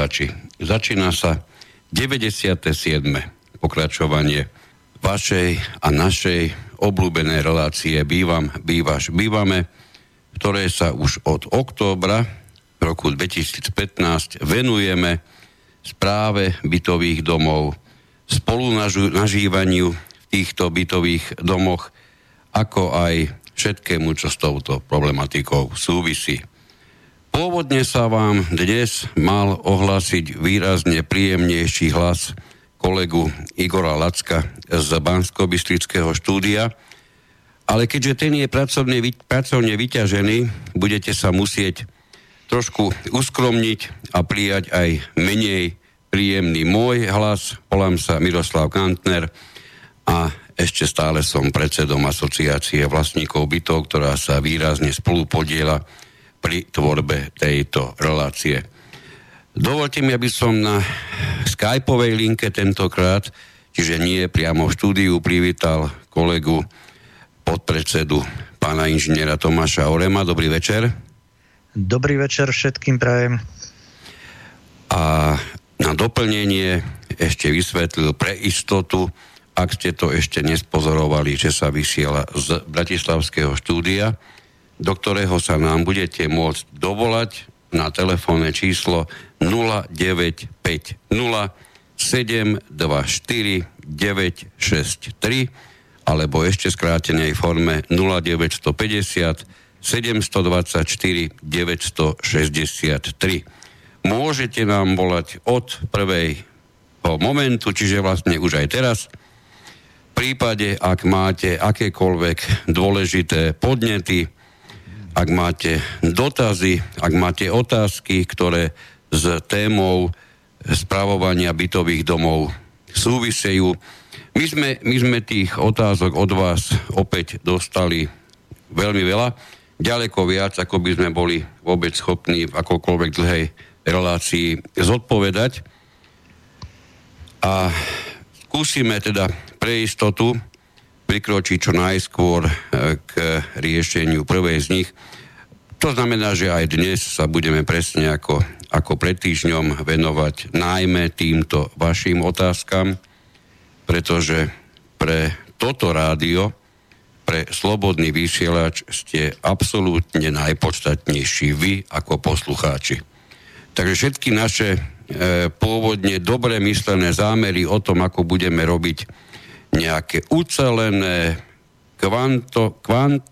poslucháči. Začína sa 97. pokračovanie vašej a našej obľúbenej relácie Bývam, bývaš, bývame, ktoré sa už od októbra roku 2015 venujeme správe bytových domov, spolunažívaniu v týchto bytových domoch, ako aj všetkému, čo s touto problematikou súvisí. Pôvodne sa vám dnes mal ohlásiť výrazne príjemnejší hlas kolegu Igora Lacka z bansko štúdia, ale keďže ten je pracovne, pracovne vyťažený, budete sa musieť trošku uskromniť a prijať aj menej príjemný môj hlas. Volám sa Miroslav Kantner a ešte stále som predsedom asociácie vlastníkov bytov, ktorá sa výrazne spolupodiela pri tvorbe tejto relácie. Dovolte mi, aby som na skypovej linke tentokrát, čiže nie priamo v štúdiu, privítal kolegu podpredsedu pána inžiniera Tomáša Orema. Dobrý večer. Dobrý večer všetkým prajem. A na doplnenie ešte vysvetlil pre istotu, ak ste to ešte nespozorovali, že sa vysiela z Bratislavského štúdia, do ktorého sa nám budete môcť dovolať na telefónne číslo 0950 724 963 alebo ešte skrátenej forme 0950 724 963. Môžete nám volať od prvého momentu, čiže vlastne už aj teraz. V prípade, ak máte akékoľvek dôležité podnety, ak máte dotazy, ak máte otázky, ktoré s témou spravovania bytových domov súvisejú. My sme, my sme tých otázok od vás opäť dostali veľmi veľa, ďaleko viac, ako by sme boli vôbec schopní v akokoľvek dlhej relácii zodpovedať. A skúsime teda pre istotu prikročiť čo najskôr e, k riešeniu prvej z nich. To znamená, že aj dnes sa budeme presne ako, ako pred týždňom venovať najmä týmto vašim otázkam, pretože pre toto rádio, pre slobodný vysielač ste absolútne najpodstatnejší vy ako poslucháči. Takže všetky naše e, pôvodne dobre myslené zámery o tom, ako budeme robiť nejaké ucelené, kvanto, kvant,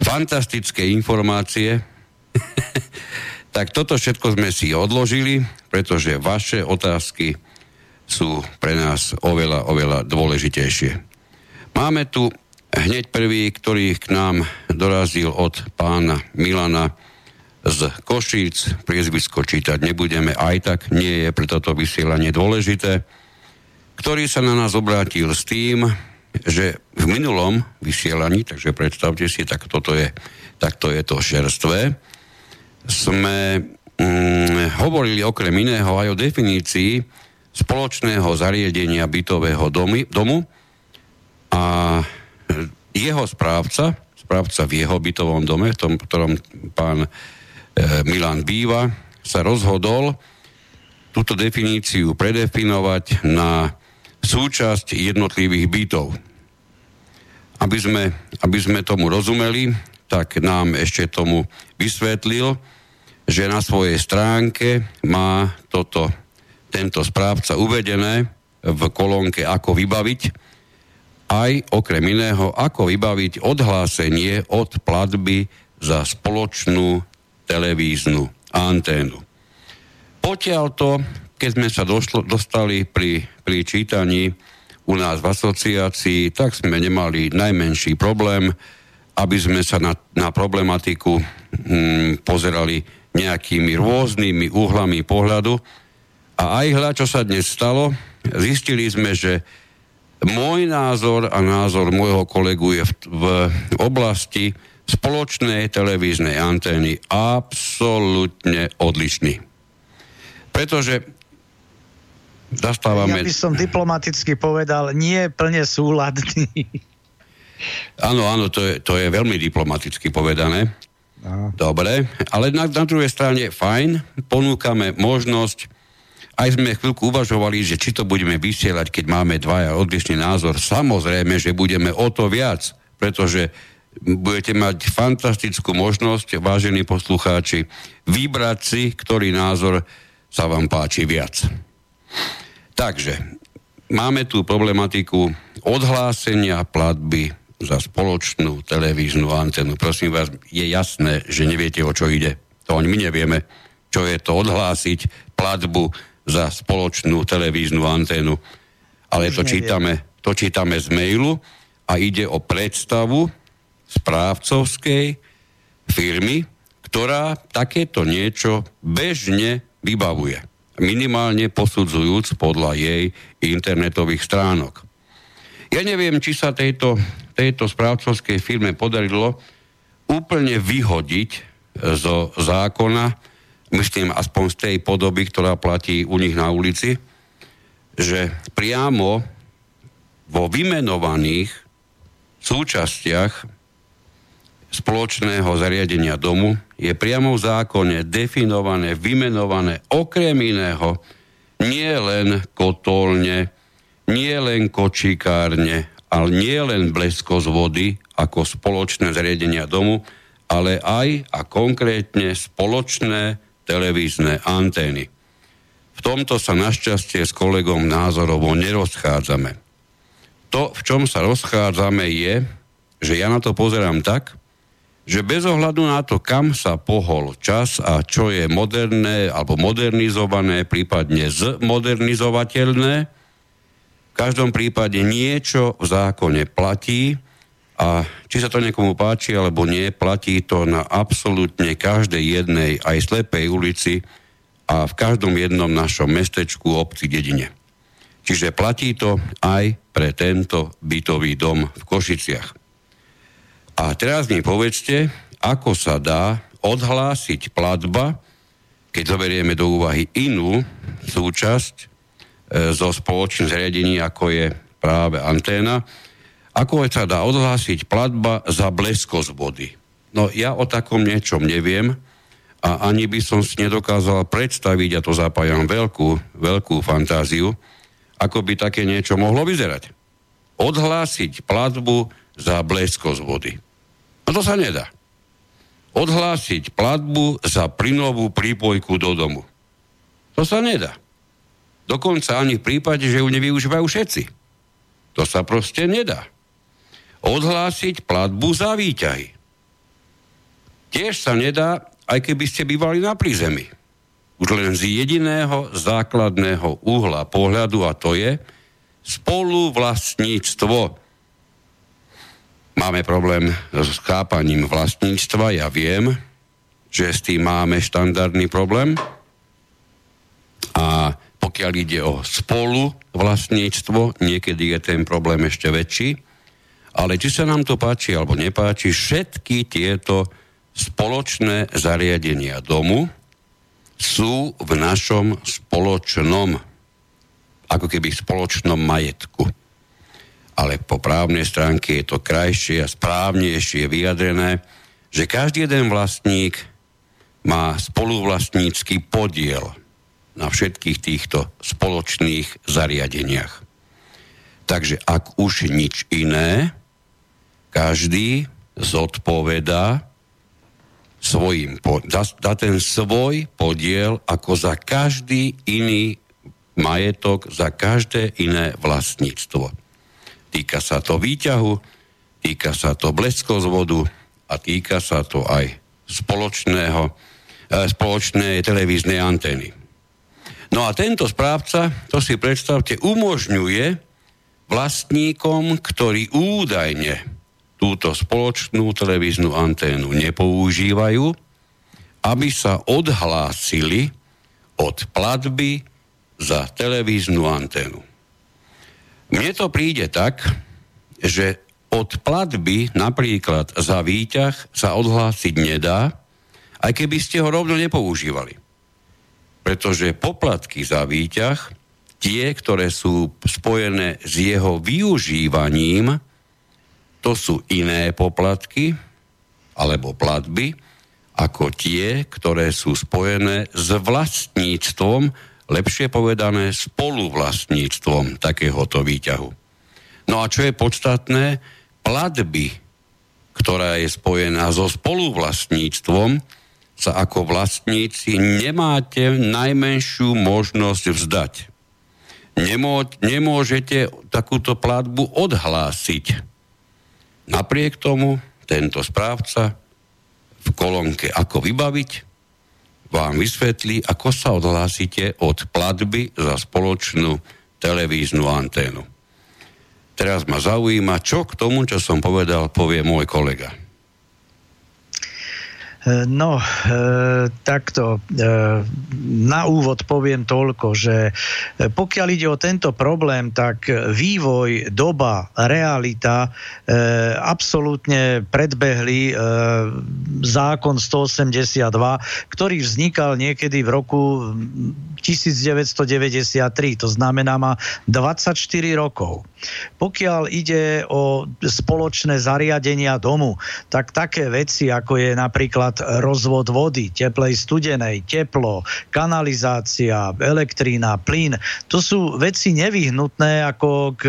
fantastické informácie, tak toto všetko sme si odložili, pretože vaše otázky sú pre nás oveľa, oveľa dôležitejšie. Máme tu hneď prvý, ktorý k nám dorazil od pána Milana z Košíc. Priezvisko čítať nebudeme, aj tak nie je pre toto vysielanie dôležité ktorý sa na nás obrátil s tým, že v minulom vysielaní, takže predstavte si, tak toto je, takto je to šerstvé, sme mm, hovorili okrem iného aj o definícii spoločného zariadenia bytového domy, domu. A jeho správca, správca v jeho bytovom dome, v tom, ktorom pán e, Milan býva, sa rozhodol túto definíciu predefinovať na súčasť jednotlivých bytov. Aby sme, aby sme tomu rozumeli, tak nám ešte tomu vysvetlil, že na svojej stránke má toto, tento správca uvedené v kolónke ako vybaviť, aj okrem iného, ako vybaviť odhlásenie od platby za spoločnú televíznu anténu. Potiaľ to keď sme sa došlo, dostali pri, pri čítaní u nás v asociácii, tak sme nemali najmenší problém, aby sme sa na, na problematiku hm, pozerali nejakými rôznymi uhlami pohľadu. A aj hľa, čo sa dnes stalo, zistili sme, že môj názor a názor môjho kolegu je v, v oblasti spoločnej televíznej antény absolútne odlišný. Pretože zastávame... Ja by som diplomaticky povedal, nie plne súladný. Áno, áno, to je, to je veľmi diplomaticky povedané. Dobre, ale na, na druhej strane fajn, ponúkame možnosť, aj sme chvíľku uvažovali, že či to budeme vysielať, keď máme dvaja odlišný názor. Samozrejme, že budeme o to viac, pretože budete mať fantastickú možnosť, vážení poslucháči, vybrať si, ktorý názor sa vám páči viac. Takže, máme tu problematiku odhlásenia platby za spoločnú televíznu antenu. Prosím vás, je jasné, že neviete, o čo ide. To ani my nevieme, čo je to odhlásiť platbu za spoločnú televíznu antenu. Ale to čítame, to čítame z mailu a ide o predstavu správcovskej firmy, ktorá takéto niečo bežne vybavuje. Minimálne posudzujúc podľa jej internetových stránok. Ja neviem, či sa tejto, tejto správcovskej firme podarilo úplne vyhodiť e, zo zákona, myslím aspoň z tej podoby, ktorá platí u nich na ulici, že priamo vo vymenovaných súčastiach spoločného zariadenia domu je priamo v zákone definované, vymenované okrem iného nie len kotolne, nie len kočíkárne, ale nie len blesko z vody ako spoločné zariadenia domu, ale aj a konkrétne spoločné televízne antény. V tomto sa našťastie s kolegom názorovo nerozchádzame. To, v čom sa rozchádzame, je, že ja na to pozerám tak, že bez ohľadu na to, kam sa pohol čas a čo je moderné alebo modernizované, prípadne zmodernizovateľné, v každom prípade niečo v zákone platí a či sa to niekomu páči alebo nie, platí to na absolútne každej jednej aj slepej ulici a v každom jednom našom mestečku, obci, dedine. Čiže platí to aj pre tento bytový dom v Košiciach. A teraz mi povedzte, ako sa dá odhlásiť platba, keď zoberieme do úvahy inú súčasť E, zo spoločných zariadení, ako je práve anténa, ako sa dá odhlásiť platba za blesko z vody. No ja o takom niečom neviem a ani by som si nedokázal predstaviť, a to zapájam veľkú, veľkú fantáziu, ako by také niečo mohlo vyzerať. Odhlásiť platbu za blesko z vody. No to sa nedá. Odhlásiť platbu za plynovú prípojku do domu. To sa nedá. Dokonca ani v prípade, že ju nevyužívajú všetci. To sa proste nedá. Odhlásiť platbu za výťahy. Tiež sa nedá, aj keby ste bývali na prízemí. Už len z jediného základného uhla pohľadu a to je spoluvlastníctvo. Máme problém s chápaním vlastníctva, ja viem, že s tým máme štandardný problém a pokiaľ ide o spolu vlastníctvo, niekedy je ten problém ešte väčší. Ale či sa nám to páči alebo nepáči, všetky tieto spoločné zariadenia domu sú v našom spoločnom, ako keby spoločnom majetku. Ale po právnej stránke je to krajšie a správnejšie vyjadrené, že každý jeden vlastník má spoluvlastnícky podiel na všetkých týchto spoločných zariadeniach. Takže ak už nič iné, každý zodpovedá svojim, za, za ten svoj podiel ako za každý iný majetok, za každé iné vlastníctvo. Týka sa to výťahu, týka sa to blesko z vodu a týka sa to aj spoločného, eh, spoločnej televíznej antény. No a tento správca, to si predstavte, umožňuje vlastníkom, ktorí údajne túto spoločnú televíznu anténu nepoužívajú, aby sa odhlásili od platby za televíznu anténu. Mne to príde tak, že od platby napríklad za výťah sa odhlásiť nedá, aj keby ste ho rovno nepoužívali. Pretože poplatky za výťah, tie, ktoré sú spojené s jeho využívaním, to sú iné poplatky alebo platby ako tie, ktoré sú spojené s vlastníctvom, lepšie povedané spoluvlastníctvom takéhoto výťahu. No a čo je podstatné, platby, ktorá je spojená so spoluvlastníctvom, sa ako vlastníci nemáte najmenšiu možnosť vzdať. Nemô, nemôžete takúto platbu odhlásiť. Napriek tomu tento správca v kolónke Ako vybaviť vám vysvetlí, ako sa odhlásite od platby za spoločnú televíznu anténu. Teraz ma zaujíma, čo k tomu, čo som povedal, povie môj kolega. No, e, takto. E, na úvod poviem toľko, že pokiaľ ide o tento problém, tak vývoj, doba, realita e, absolútne predbehli e, zákon 182, ktorý vznikal niekedy v roku 1993, to znamená má 24 rokov. Pokiaľ ide o spoločné zariadenia domu, tak také veci, ako je napríklad rozvod vody, teplej, studenej, teplo, kanalizácia, elektrína, plyn, to sú veci nevyhnutné ako k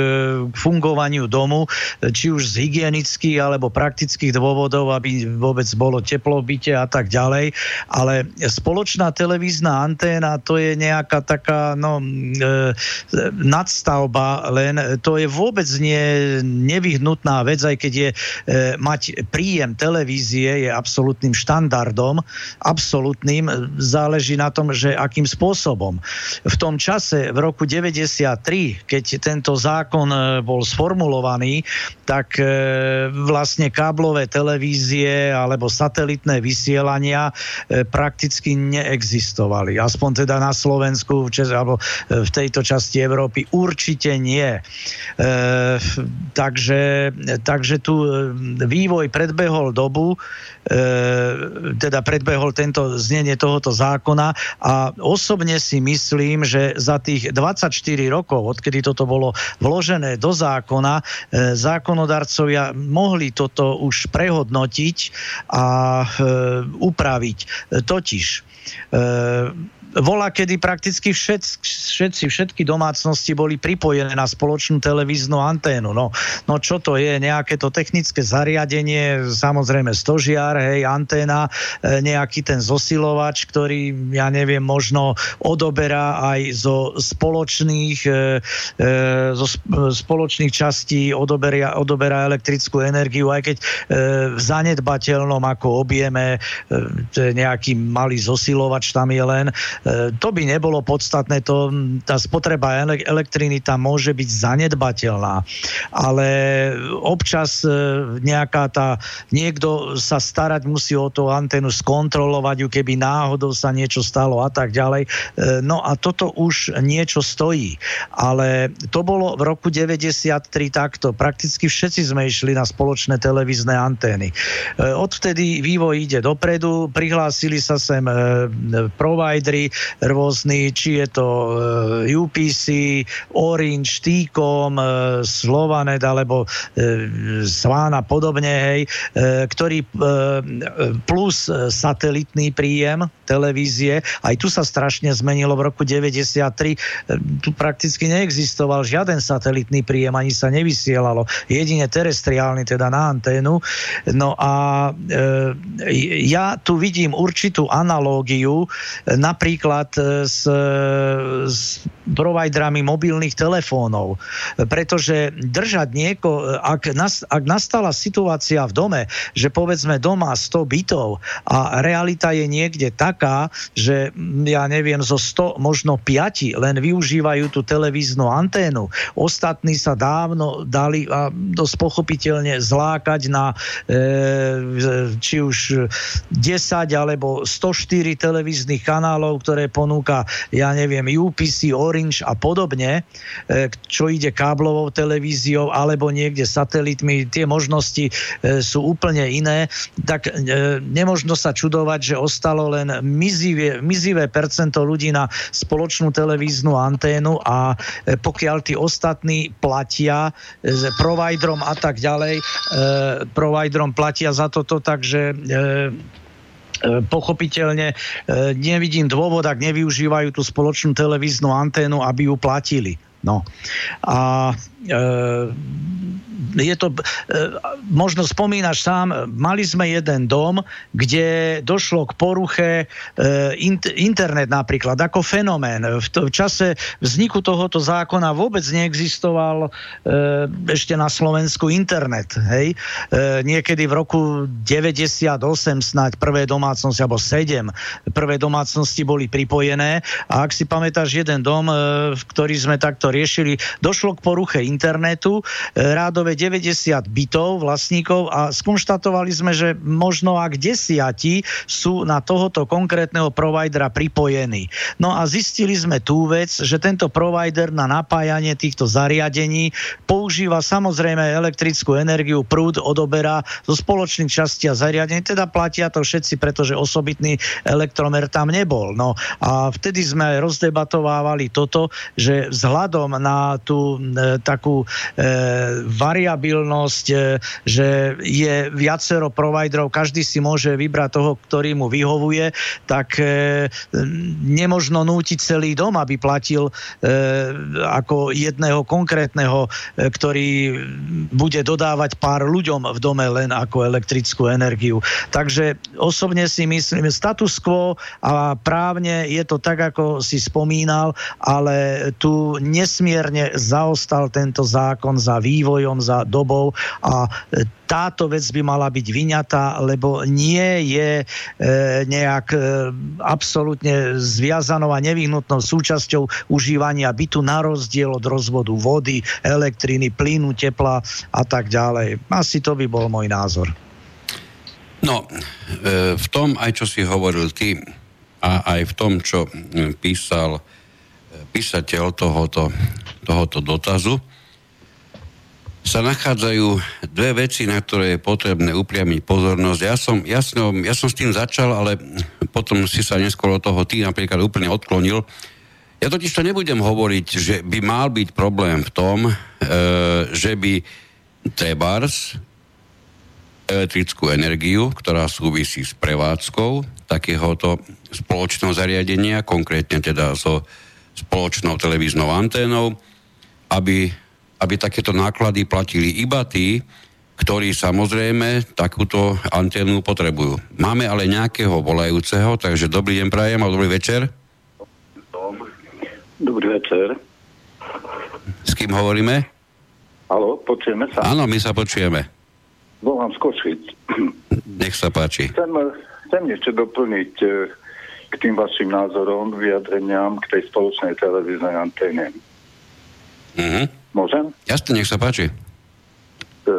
fungovaniu domu, či už z hygienických alebo praktických dôvodov, aby vôbec bolo teplo v byte a tak ďalej. Ale spoločná televízna anténa to je nejaká taká no, e, nadstavba, len to je vôbec nie nevyhnutná vec, aj keď je e, mať príjem televízie je absolútnym štandardom, absolútnym, záleží na tom, že akým spôsobom. V tom čase, v roku 93, keď tento zákon e, bol sformulovaný, tak e, vlastne káblové televízie alebo satelitné vysielania e, prakticky neexistovali. Aspoň teda na Slovensku alebo e, v tejto časti Európy určite nie. E, takže, takže tu vývoj predbehol dobu, e, teda predbehol tento znenie tohoto zákona a osobne si myslím, že za tých 24 rokov, odkedy toto bolo vložené do zákona, e, zákon zákonodarcovia mohli toto už prehodnotiť a e, upraviť. Totiž e, Volá, kedy prakticky všet, všetci, všetky domácnosti boli pripojené na spoločnú televíznu anténu. No, no čo to je? Nejaké to technické zariadenie, samozrejme stožiar, hej, anténa, e, nejaký ten zosilovač, ktorý, ja neviem, možno odoberá aj zo spoločných, e, e, zo spoločných častí odoberia, odoberá elektrickú energiu, aj keď v zanedbateľnom ako objeme, nejaký malý zosilovač tam je len, to by nebolo podstatné, to, tá spotreba elektriny tam môže byť zanedbateľná, ale občas e, nejaká tá, niekto sa starať musí o tú antenu, skontrolovať ju, keby náhodou sa niečo stalo a tak ďalej. E, no a toto už niečo stojí. Ale to bolo v roku 93 takto. Prakticky všetci sme išli na spoločné televízne antény. Odvtedy vývoj ide dopredu, prihlásili sa sem providery, rôzny, či je to eh, UPC, Orange, T-Com, eh, Slovanet alebo eh, Svan a podobne, hej, ktorý plus satelitný príjem televízie, aj tu sa strašne zmenilo v roku 93, tu prakticky neexistoval žiaden satelitný príjem, ani sa nevysielalo, jedine terestriálny, teda na anténu. No a ja tu vidím určitú analógiu, napríklad s, s providerami mobilných telefónov. Pretože držať nieko, ak, nas, ak nastala situácia v dome, že povedzme doma 100 bytov a realita je niekde taká, že ja neviem, zo 100 možno 5 len využívajú tú televíznu anténu. Ostatní sa dávno dali a dosť pochopiteľne zlákať na e, či už 10 alebo 104 televíznych kanálov, ktoré ponúka, ja neviem, UPC, Orange a podobne, e, čo ide káblovou televíziou alebo niekde satelitmi, tie možnosti e, sú úplne iné, tak e, nemožno sa čudovať, že ostalo len mizivé, mizivé percento ľudí na spoločnú televíznu anténu a pokiaľ tí ostatní platia providerom a tak ďalej, providerom platia za toto, takže pochopiteľne nevidím dôvod, ak nevyužívajú tú spoločnú televíznu anténu, aby ju platili. No. A e, je to, e, možno spomínaš sám, mali sme jeden dom, kde došlo k poruche e, internet napríklad, ako fenomén. V, čase vzniku tohoto zákona vôbec neexistoval ešte na Slovensku internet. Hej? Niekedy v roku 98 snáď prvé domácnosti, alebo 7 prvé domácnosti boli pripojené a ak si pamätáš jeden dom, v ktorý sme takto riešili, došlo k poruche internetu, rádové 90 bytov vlastníkov a skonštatovali sme, že možno ak desiati sú na tohoto konkrétneho providera pripojení. No a zistili sme tú vec, že tento provider na napájanie týchto zariadení používa samozrejme elektrickú energiu, prúd odoberá zo spoločných častí a zariadení, teda platia to všetci, pretože osobitný elektromer tam nebol. No a vtedy sme rozdebatovávali toto, že vzhľadom na tú e, takú e, variáciu variabilnosť, e, že je viacero providerov, každý si môže vybrať toho, ktorý mu vyhovuje, tak e, nemožno nútiť celý dom, aby platil e, ako jedného konkrétneho, ktorý bude dodávať pár ľuďom v dome len ako elektrickú energiu. Takže osobne si myslím, status quo a právne je to tak, ako si spomínal, ale tu nesmierne zaostal tento zákon za vývojom, za dobou a e, táto vec by mala byť vyňatá, lebo nie je e, nejak e, absolútne zviazanou a nevyhnutnou súčasťou užívania bytu na rozdiel od rozvodu vody, elektriny, plynu, tepla a tak ďalej. Asi to by bol môj názor. No, e, v tom aj čo si hovoril ty a aj v tom, čo písal písateľ tohoto, tohoto dotazu, sa nachádzajú dve veci, na ktoré je potrebné upriamiť pozornosť. Ja som, ja som, ja som s tým začal, ale potom si sa neskôr od toho ty napríklad úplne odklonil. Ja totiž to nebudem hovoriť, že by mal byť problém v tom, e, že by trebárs elektrickú energiu, ktorá súvisí s prevádzkou takéhoto spoločného zariadenia, konkrétne teda so spoločnou televíznou anténou, aby aby takéto náklady platili iba tí, ktorí samozrejme takúto anténu potrebujú. Máme ale nejakého volajúceho, takže dobrý deň prajem a dobrý večer. Dobrý večer. S kým hovoríme? Halo, počujeme sa? Áno, my sa počujeme. Volám skočiť. Nech sa páči. Chcem, chcem ešte doplniť eh, k tým vašim názorom, vyjadreniam k tej spoločnej televíznej anténe. Mhm. Môžem? Jasne, nech sa páči. E,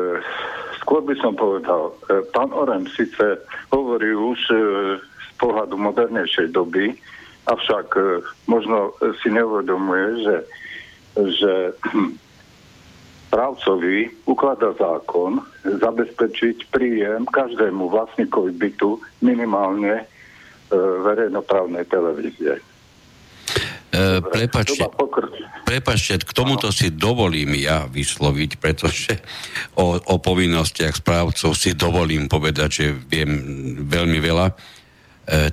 skôr by som povedal, e, pán Orem síce hovorí už e, z pohľadu modernejšej doby, avšak e, možno si neuvedomuje, že, že právcovi ukladá zákon zabezpečiť príjem každému vlastníkovi bytu minimálne e, verejnoprávnej televízie. E, prepačte, prepačte, k tomuto si dovolím ja vysloviť, pretože o, o povinnostiach správcov si dovolím povedať, že viem veľmi veľa. E,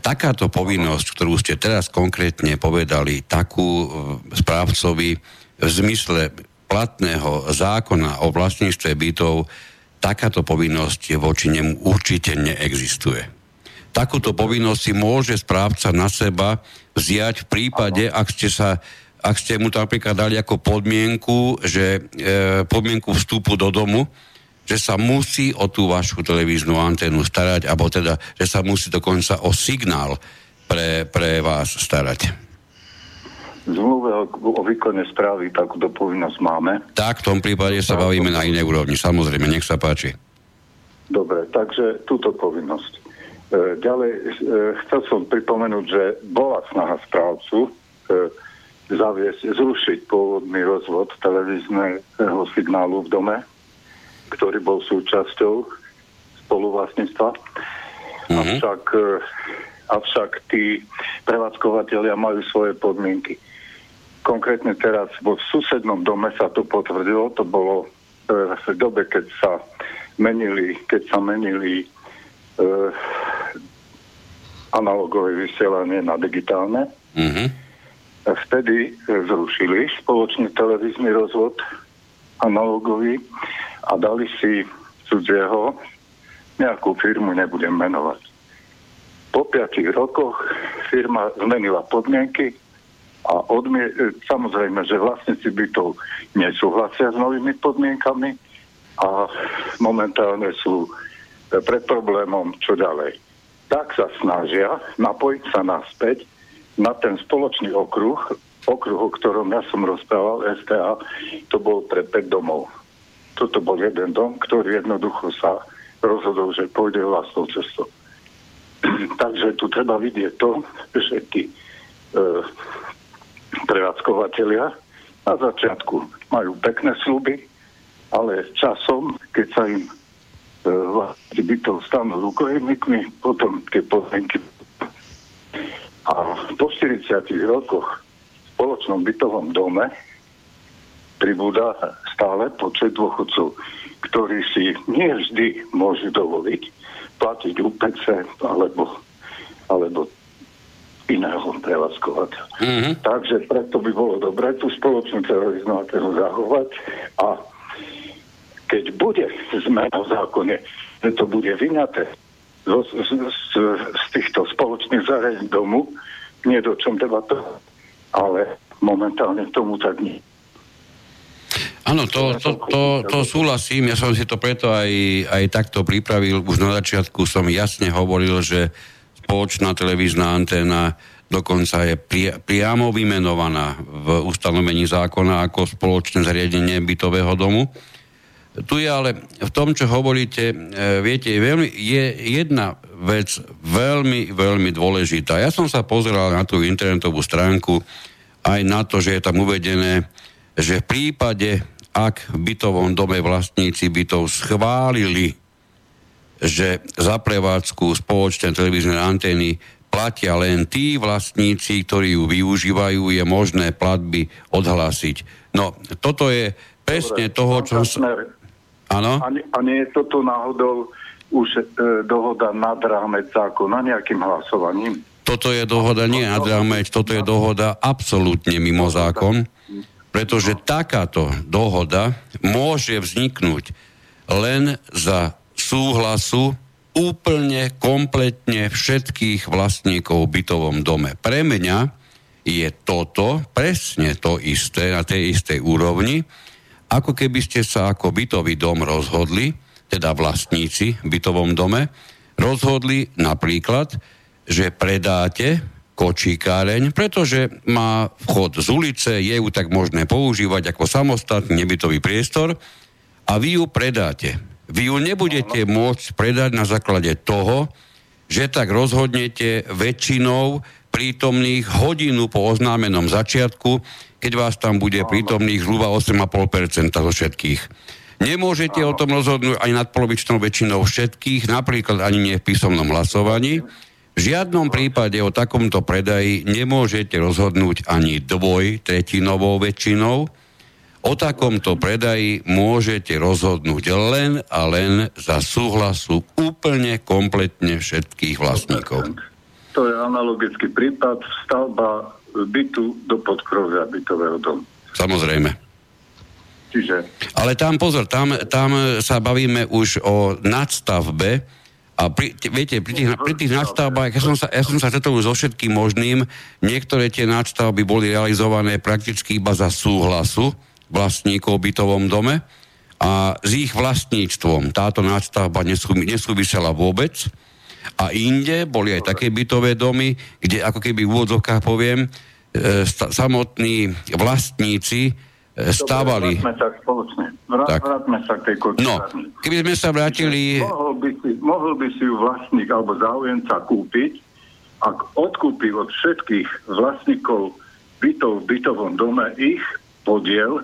takáto povinnosť, ktorú ste teraz konkrétne povedali, takú e, správcovi v zmysle platného zákona o vlastníctve bytov, takáto povinnosť voči nemu určite neexistuje. Takúto povinnosť si môže správca na seba vziať v prípade, ak ste sa ak ste mu to napríklad dali ako podmienku, že e, podmienku vstupu do domu, že sa musí o tú vašu televíznu anténu starať, alebo teda, že sa musí dokonca o signál pre, pre vás starať. Zmluve o, o výkone správy takúto povinnosť máme. Tak, v tom prípade sa bavíme na inej úrovni. Samozrejme, nech sa páči. Dobre, takže túto povinnosť. E, ďalej e, chcel som pripomenúť, že bola snaha správcu e, zaviesť, zrušiť pôvodný rozvod televízneho signálu v dome, ktorý bol súčasťou spoluvlastníctva. Mm-hmm. Avšak, avšak tí prevádzkovateľia majú svoje podmienky. Konkrétne teraz vo susednom dome sa to potvrdilo, to bolo v dobe, keď sa menili, keď sa menili analogové vysielanie na digitálne. Mhm. Vtedy zrušili spoločný televízny rozvod analogový a dali si cudzieho nejakú firmu, nebudem menovať. Po piatich rokoch firma zmenila podmienky a odmie- samozrejme, že vlastníci bytov nesúhlasia s novými podmienkami a momentálne sú pred problémom, čo ďalej. Tak sa snažia napojiť sa naspäť na ten spoločný okruh, okruh, o ktorom ja som rozprával, STA, to bol pre 5 domov. Toto bol jeden dom, ktorý jednoducho sa rozhodol, že pôjde vlastnou cestou. Takže tu treba vidieť to, že tí e, prevádzkovateľia na začiatku majú pekné sluby, ale časom, keď sa im e, vlastne bytov stanú rukojemníkmi, potom tie podmienky a po 40 rokoch v spoločnom bytovom dome pribúda stále počet dôchodcov, ktorí si nie vždy môžu dovoliť platiť UPC alebo, alebo iného prevádzkovateľa. Mm-hmm. Takže preto by bolo dobré tú spoločnú terorizmu zachovať a keď bude zmena v zákone, že to bude vyňaté z, z, z, z týchto spoločných zariadení domu, nie do čom to, ale momentálne tomu tak nie. Áno, to, to, to, to súhlasím, ja som si to preto aj, aj takto pripravil. Už na začiatku som jasne hovoril, že spoločná televízna anténa dokonca je pri, priamo vymenovaná v ustanovení zákona ako spoločné zariadenie bytového domu. Tu je ale v tom, čo hovoríte, e, viete, je, veľmi, je jedna vec veľmi, veľmi dôležitá. Ja som sa pozeral na tú internetovú stránku aj na to, že je tam uvedené, že v prípade, ak v bytovom dome vlastníci bytov schválili, že za prevádzku spoločné televízne antény platia len tí vlastníci, ktorí ju využívajú, je možné platby odhlásiť. No, toto je presne Dobre, toho, čo... Som... Áno? A, a nie je toto náhodou už e, dohoda nad rámec zákona nejakým hlasovaním? Toto je dohoda nie nad rámec, toto je dohoda absolútne mimo zákon, pretože takáto dohoda môže vzniknúť len za súhlasu úplne, kompletne všetkých vlastníkov v bytovom dome. Pre mňa je toto presne to isté na tej istej úrovni, ako keby ste sa ako bytový dom rozhodli, teda vlastníci v bytovom dome, rozhodli napríklad, že predáte kočíkáreň, pretože má vchod z ulice, je ju tak možné používať ako samostatný nebytový priestor a vy ju predáte. Vy ju nebudete môcť predať na základe toho, že tak rozhodnete väčšinou prítomných hodinu po oznámenom začiatku, keď vás tam bude prítomných zhruba 8,5% zo všetkých. Nemôžete o tom rozhodnúť aj nad polovičnou väčšinou všetkých, napríklad ani nie v písomnom hlasovaní. V žiadnom prípade o takomto predaji nemôžete rozhodnúť ani dvoj tretinovou väčšinou. O takomto predaji môžete rozhodnúť len a len za súhlasu úplne kompletne všetkých vlastníkov. To je analogický prípad stavba bytu do podkrovia bytového domu. Samozrejme. Čiže... Ale tam pozor, tam, tam sa bavíme už o nadstavbe a pri, viete, pri tých, pri tých nadstavbách, ja som sa, ja som sa stretol so všetkým možným, niektoré tie nadstavby boli realizované prakticky iba za súhlasu vlastníkov v bytovom dome a s ich vlastníctvom táto nadstavba nesúvisela vôbec a inde boli aj také bytové domy, kde ako keby v úvodzovkách poviem, e, sta- samotní vlastníci e, stávali... Dobre, sa spoločne. Vrát, tak. Sa k tej No, keby sme sa vrátili... Mohol by, si, mohol by si ju vlastník alebo záujemca kúpiť, ak odkúpi od všetkých vlastníkov bytov v bytovom dome ich podiel,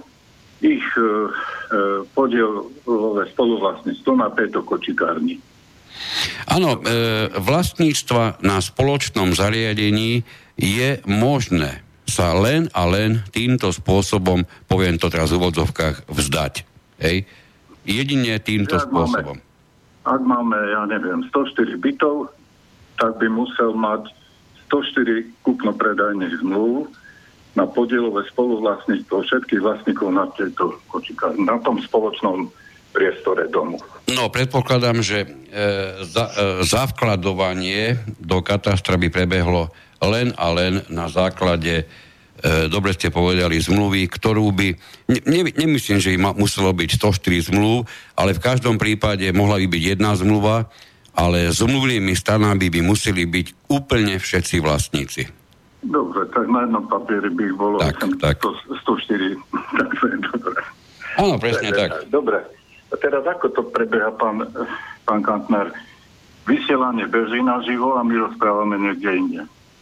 ich e, e, podiel spoluvlastníctvo na tejto kočikárni. Áno, e, vlastníctva na spoločnom zariadení je možné sa len a len týmto spôsobom, poviem to teraz v úvodzovkách, vzdať. Hej? Jedine týmto ak spôsobom. Máme, ak máme, ja neviem, 104 bytov, tak by musel mať 104 kúpno-predajných zmluv na podielové spoluvlastníctvo všetkých vlastníkov na, tejto, na tom spoločnom priestore domu. No, predpokladám, že e, za, e, zavkladovanie do katastra by prebehlo len a len na základe, e, dobre ste povedali, zmluvy, ktorú by, ne, ne, nemyslím, že by muselo byť 104 zmluv, ale v každom prípade mohla by byť jedna zmluva, ale zmluvnými stranami by museli byť úplne všetci vlastníci. Dobre, tak na jednom papieri by ich bolo tak, tak. 104. dobre. Áno, presne tak. Dobre. A teraz ako to prebieha, pán, pán Kantner? Vysielanie beží živo a my rozprávame niekde inde.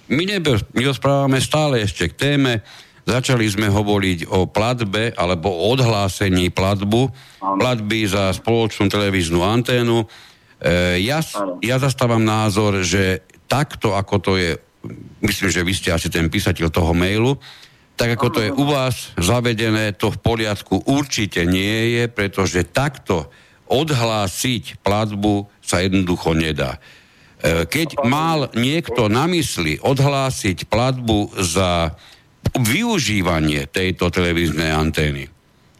My, nebe, my rozprávame stále ešte k téme. Začali sme hovoriť o platbe alebo o odhlásení platbu, ano. platby za spoločnú televíznu anténu. E, ja, ja zastávam názor, že takto, ako to je myslím, že vy ste asi ten písateľ toho mailu, tak ako to je u vás zavedené, to v poriadku určite nie je, pretože takto odhlásiť platbu sa jednoducho nedá. E, keď mal niekto na mysli odhlásiť platbu za využívanie tejto televíznej antény,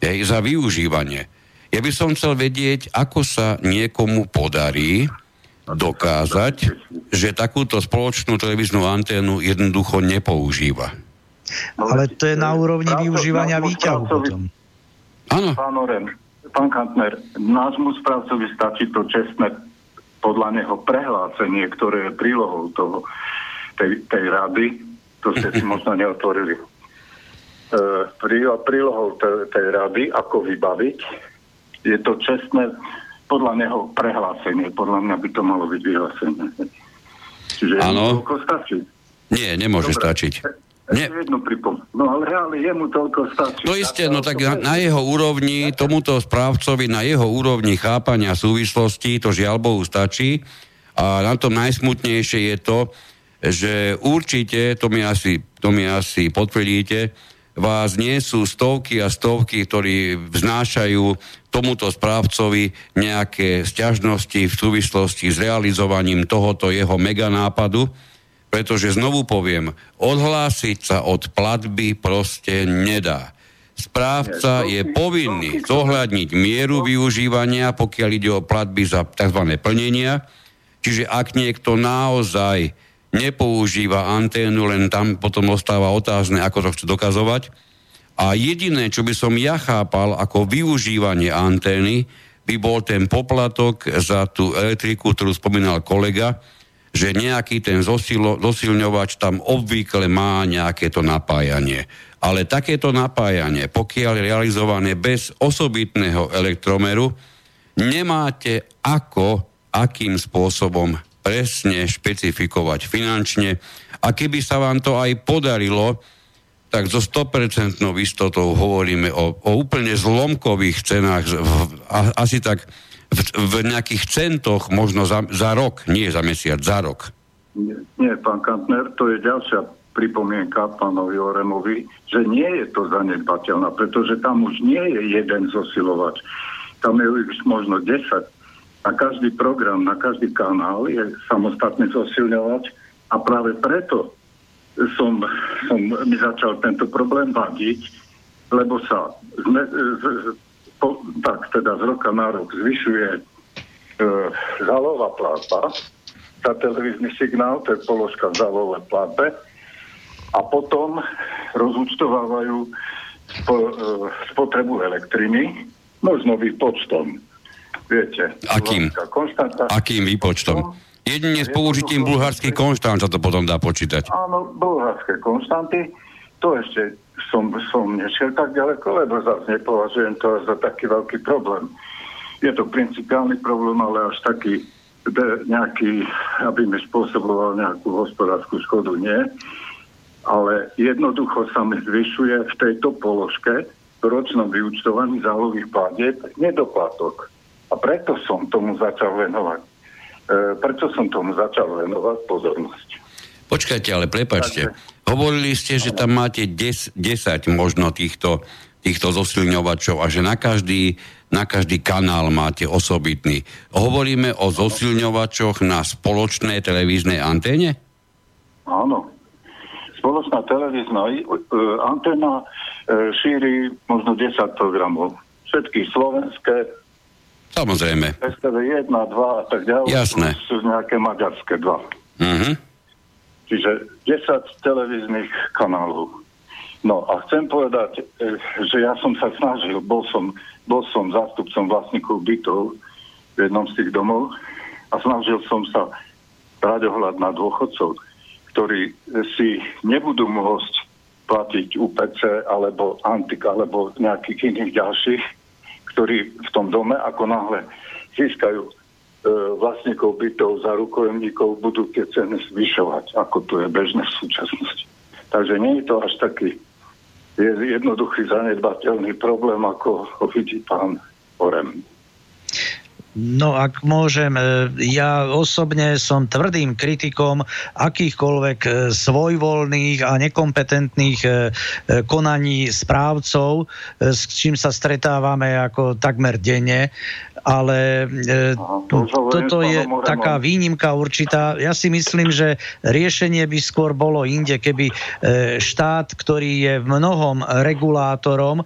za využívanie, ja by som chcel vedieť, ako sa niekomu podarí dokázať, že takúto spoločnú televíznu anténu jednoducho nepoužíva. Ale to je na úrovni využívania výťahu potom. Áno. Pán Oren, pán Kantner, nášmu správcovi stačí to čestné podľa neho prehlásenie, ktoré je prílohou toho, tej, tej rady, to ste si možno neotvorili. E, prílohou tej, tej rady, ako vybaviť, je to čestné podľa neho prehlásenie. Podľa mňa by to malo byť vyhlásenie. Čiže ano. stačí. Nie, nemôže Dobre. stačiť. Nie. jednu pripom. No ale reálne jemu toľko stačí. To isté, no tak na, na jeho úrovni, tomuto správcovi, na jeho úrovni chápania súvislosti, to žiaľ Bohu stačí. A na tom najsmutnejšie je to, že určite, to mi asi, to mi asi potvrdíte, vás nie sú stovky a stovky, ktorí vznášajú tomuto správcovi nejaké sťažnosti v súvislosti s realizovaním tohoto jeho meganápadu, pretože znovu poviem, odhlásiť sa od platby proste nedá. Správca je povinný zohľadniť mieru využívania, pokiaľ ide o platby za tzv. plnenia. Čiže ak niekto naozaj nepoužíva anténu, len tam potom ostáva otázne, ako to chce dokazovať, a jediné, čo by som ja chápal ako využívanie antény, by bol ten poplatok za tú elektriku, ktorú spomínal kolega, že nejaký ten zosilo, zosilňovač tam obvykle má nejaké to napájanie. Ale takéto napájanie, pokiaľ je realizované bez osobitného elektromeru, nemáte ako, akým spôsobom presne špecifikovať finančne. A keby sa vám to aj podarilo, tak so 100% istotou hovoríme o, o úplne zlomkových cenách, asi tak v, v nejakých centoch možno za, za rok, nie za mesiac, za rok. Nie, nie, pán Kantner, to je ďalšia pripomienka pánovi Oremovi, že nie je to zanedbateľná, pretože tam už nie je jeden zosilovač. Tam je už možno 10. Na každý program, na každý kanál je samostatný zosilňovač a práve preto som, som mi začal tento problém vadiť, lebo sa zme, z, po, tak teda z roka na rok zvyšuje e, zálová platba za televízny signál, to je položka v zálovej platbe a potom rozúčtovávajú spo, e, spotrebu elektriny, možno výpočtom. Viete. Akým? Akým výpočtom? No, Jedine s použitím bulharských konštant sa to potom dá počítať. Áno, bulharské konštanty. To ešte som, som nešiel tak ďaleko, lebo zase nepovažujem to za taký veľký problém. Je to principiálny problém, ale až taký nejaký, aby mi spôsoboval nejakú hospodárskú škodu, nie. Ale jednoducho sa mi zvyšuje v tejto položke v ročnom vyučtovaní zálohových platieb nedoplatok. A preto som tomu začal venovať E, prečo som tomu začal venovať pozornosť. Počkajte, ale prepačte. Hovorili ste, že tam máte 10, 10 možno týchto, týchto zosilňovačov a že na každý, na každý kanál máte osobitný. Hovoríme o zosilňovačoch na spoločnej televíznej anténe? Áno. Spoločná televízna e, anténa e, šíri možno 10 programov. Všetky slovenské. Samozrejme. STV 1, 2 a tak ďalej. Jasné. Sú nejaké maďarské 2. Uh-huh. Čiže 10 televíznych kanálov. No a chcem povedať, e, že ja som sa snažil, bol som, bol som zástupcom vlastníkov bytov v jednom z tých domov a snažil som sa brať ohľad na dôchodcov, ktorí si nebudú môcť platiť UPC alebo Antik alebo nejakých iných ďalších, ktorí v tom dome ako náhle získajú vlastníkov bytov za rukojemníkov, budú tie ceny zvyšovať, ako to je bežné v súčasnosti. Takže nie je to až taký je jednoduchý zanedbateľný problém, ako ho vidí pán Orem. No ak môžem, e, ja osobne som tvrdým kritikom akýchkoľvek e, svojvoľných a nekompetentných e, konaní správcov, s čím sa stretávame ako takmer denne ale toto je taká výnimka určitá. Ja si myslím, že riešenie by skôr bolo inde, keby štát, ktorý je v mnohom regulátorom,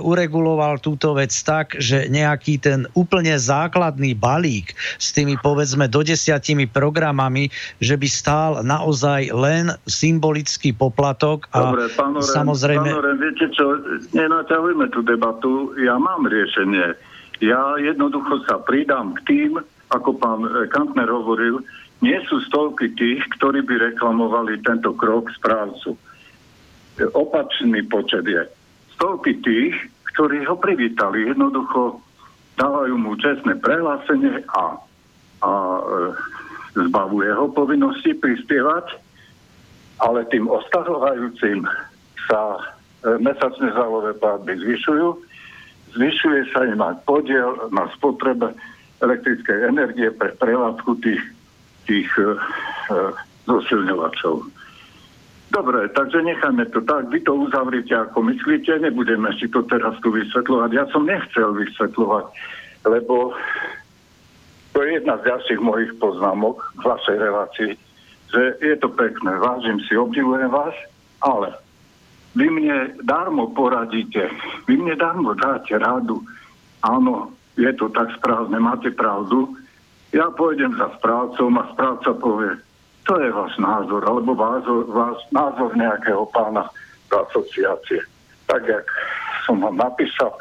ureguloval túto vec tak, že nejaký ten úplne základný balík s tými povedzme do desiatimi programami, že by stál naozaj len symbolický poplatok a Dobre, pán Oren, samozrejme... Pán Oren, viete čo, nenaťahujme tú debatu, ja mám riešenie ja jednoducho sa pridám k tým, ako pán e, Kantner hovoril, nie sú stovky tých, ktorí by reklamovali tento krok správcu. Opačný počet je. Stovky tých, ktorí ho privítali, jednoducho dávajú mu čestné prehlásenie a, a e, zbavuje ho povinnosti prispievať, ale tým ostahovajúcim sa e, mesačné zálové platby zvyšujú zvyšuje sa im aj podiel na spotrebe elektrickej energie pre prevádzku tých, tých e, e, zosilňovačov. Dobre, takže necháme to tak. Vy to uzavrite ako myslíte, nebudeme si to teraz tu vysvetľovať. Ja som nechcel vysvetľovať, lebo to je jedna z ďalších mojich poznámok v vašej relácii, že je to pekné, vážim si, obdivujem vás, ale vy mne darmo poradíte, vy mne darmo dáte radu. Áno, je to tak správne, máte pravdu. Ja pôjdem za správcom a správca povie, to je váš názor, alebo váš, váš názor nejakého pána z asociácie. Tak, jak som vám napísal,